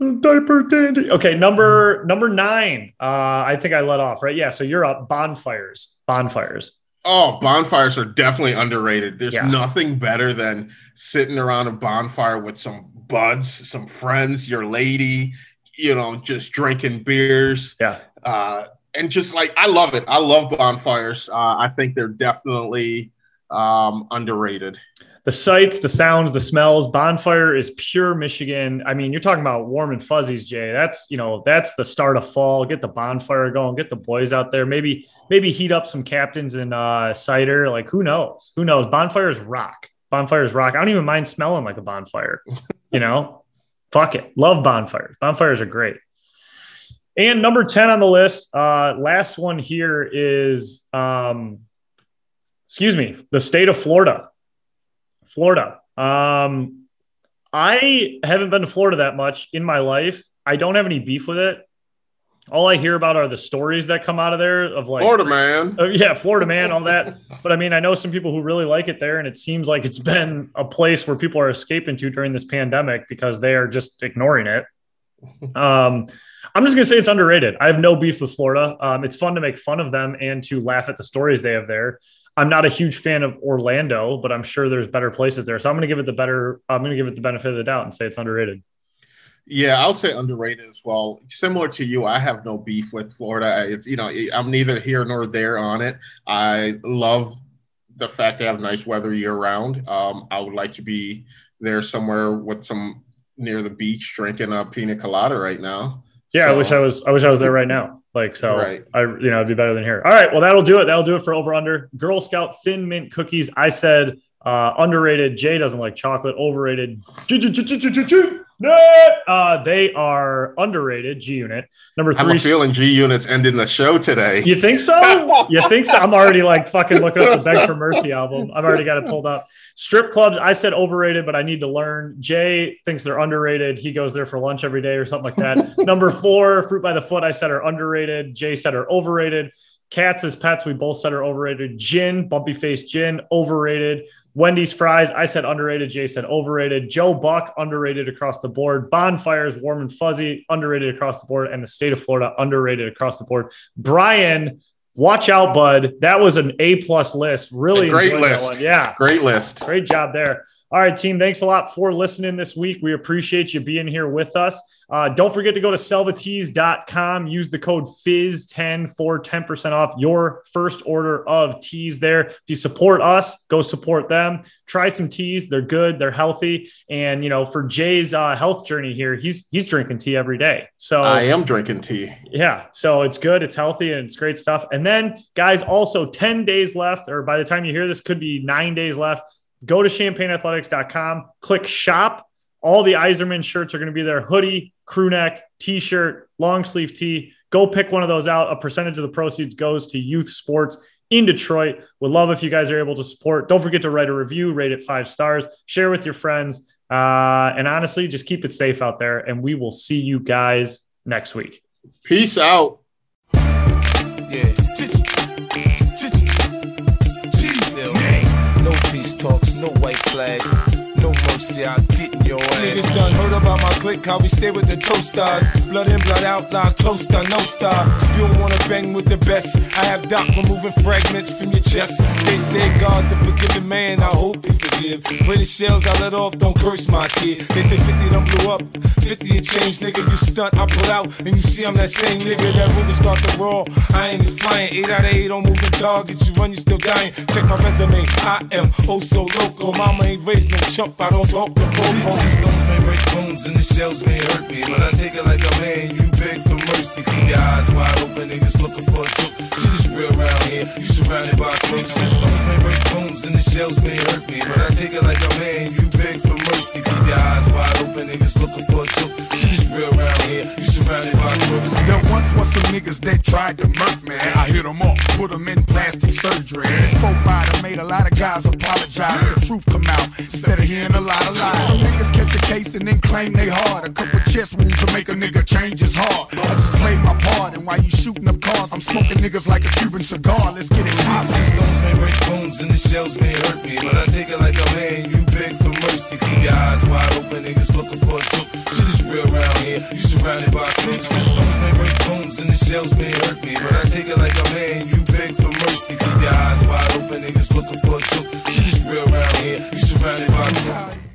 Diaper dandy. Okay, number number nine. Uh, I think I let off right. Yeah, so you're up. Bonfires. Bonfires. Oh, bonfires are definitely underrated. There's Yeah. nothing better than sitting around a bonfire with some buds, some friends, your lady, you know, just drinking beers. Yeah. Uh, and just like, I love it. I love bonfires. Uh, I think they're definitely um, underrated. The sights, the sounds, the smells. Bonfire is pure Michigan. I mean, you're talking about warm and fuzzies, Jay. That's you know that's the start of fall. Get the bonfire going. Get the boys out there. Maybe maybe heat up some captains and uh, cider. Like who knows? Who knows? Bonfires rock. Bonfires rock. I don't even mind smelling like a bonfire. You know, fuck it. Love bonfires. Bonfires are great. And number 10 on the list, uh, last one here is, um, excuse me, the state of Florida. Florida. Um, I haven't been to Florida that much in my life. I don't have any beef with it. All I hear about are the stories that come out of there of like Florida, man. uh, yeah, Florida man, all that. But I mean, I know some people who really like it there, and it seems like it's been a place where people are escaping to during this pandemic because they are just ignoring it. Um, I'm just gonna say it's underrated. I have no beef with Florida. Um, it's fun to make fun of them and to laugh at the stories they have there. I'm not a huge fan of Orlando, but I'm sure there's better places there. So I'm gonna give it the better. I'm gonna give it the benefit of the doubt and say it's underrated. Yeah, I'll say underrated as well. Similar to you, I have no beef with Florida. It's you know, I'm neither here nor there on it. I love the fact they have nice weather year round. Um, I would like to be there somewhere with some near the beach drinking a pina colada right now. Yeah, I wish I was. I wish I was there right now. Like so, Right. I you know it'd be better than here. All right, well that'll do it. That'll do it for over under Girl Scout Thin Mint cookies. I said uh, underrated. Jay doesn't like chocolate. Overrated. No, uh, they are underrated. G Unit number three. I'm feeling G Unit's ending the show today. You think so? You think so? I'm already like fucking looking up the Beg for Mercy album. I've already got it pulled up. Strip clubs, I said overrated, but I need to learn. Jay thinks they're underrated. He goes there for lunch every day or something like that. Number four, Fruit by the Foot, I said are underrated. Jay said are overrated. Cats as pets, we both said are overrated. Gin, bumpy face gin, overrated. Wendy's fries, I said underrated. Jay said overrated. Joe Buck, underrated across the board. Bonfires, warm and fuzzy, underrated across the board. And the state of Florida, underrated across the board. Brian, watch out, bud. That was an A plus list. Really A great list. one. Yeah. Great list. Great job there. All right, team. Thanks a lot for listening this week. We appreciate you being here with us. Uh, don't forget to go to selvatees.com. Use the code FIZ10 for 10% off your first order of teas there. If you support us, go support them. Try some teas. They're good. They're healthy. And, you know, for Jay's uh, health journey here, he's he's drinking tea every day. So I am drinking tea. yeah. So it's good. It's healthy and it's great stuff. And then, guys, also 10 days left, or by the time you hear this, could be nine days left. Go to champagneathletics.com, click shop. All the Iserman shirts are going to be there hoodie, crew neck, t shirt, long sleeve tee. Go pick one of those out. A percentage of the proceeds goes to youth sports in Detroit. Would love if you guys are able to support. Don't forget to write a review, rate it five stars, share with your friends. Uh, and honestly, just keep it safe out there. And we will see you guys next week. Peace out. Yeah. No peace talks, no white flags, mercy. I'll get in your ass. Niggas done heard about my clique, how we stay with the toasters. Blood in, blood out, lie close to no star. You don't wanna bang with the best. I have Doc removing fragments from your chest. They say God's a forgiving man, I hope he forgive. Pretty shells I let off, don't curse my kid. They say 50 done blew up, 50 a change, nigga. You stunt, I pull out, and you see I'm that same nigga that really start to roll. I ain't as flying, 8 out of 8 on moving targets. You run, you still dying. Check my resume, I am oh so local. Mama ain't raised no chump, I don't talk to popo. stones may break bones and the shells may hurt me, but I take it like a man. You beg for mercy, keep your eyes wide open, niggas looking for a joke. Shit is real around here. You surrounded by crooks and stones may break bones and the shells may hurt me, but I take it like a man. You beg for mercy, keep your eyes wide open, niggas looking for a joke. Real around here. You surrounded by crooks. There once was some niggas that tried to murk me. I hit them off, put them in plastic surgery. This profile made a lot of guys apologize. The truth come out instead of hearing a lot of lies. Some niggas catch a case and then claim they hard. A couple chest wounds to make a nigga change his heart. I just played my part, and while you shooting up cars, I'm smoking niggas like a Cuban cigar. Let's get it and stones may break bones and the shells may hurt me, but I take it like a man. You beg for mercy, keep your eyes wide open, niggas looking for a joke. Shit is real around here. You surrounded by snakes and stones may break bones and the shells may hurt me, but I take it like a man. You beg for mercy, keep your eyes wide open, niggas looking for a joke. Shit real around here. You surrounded by.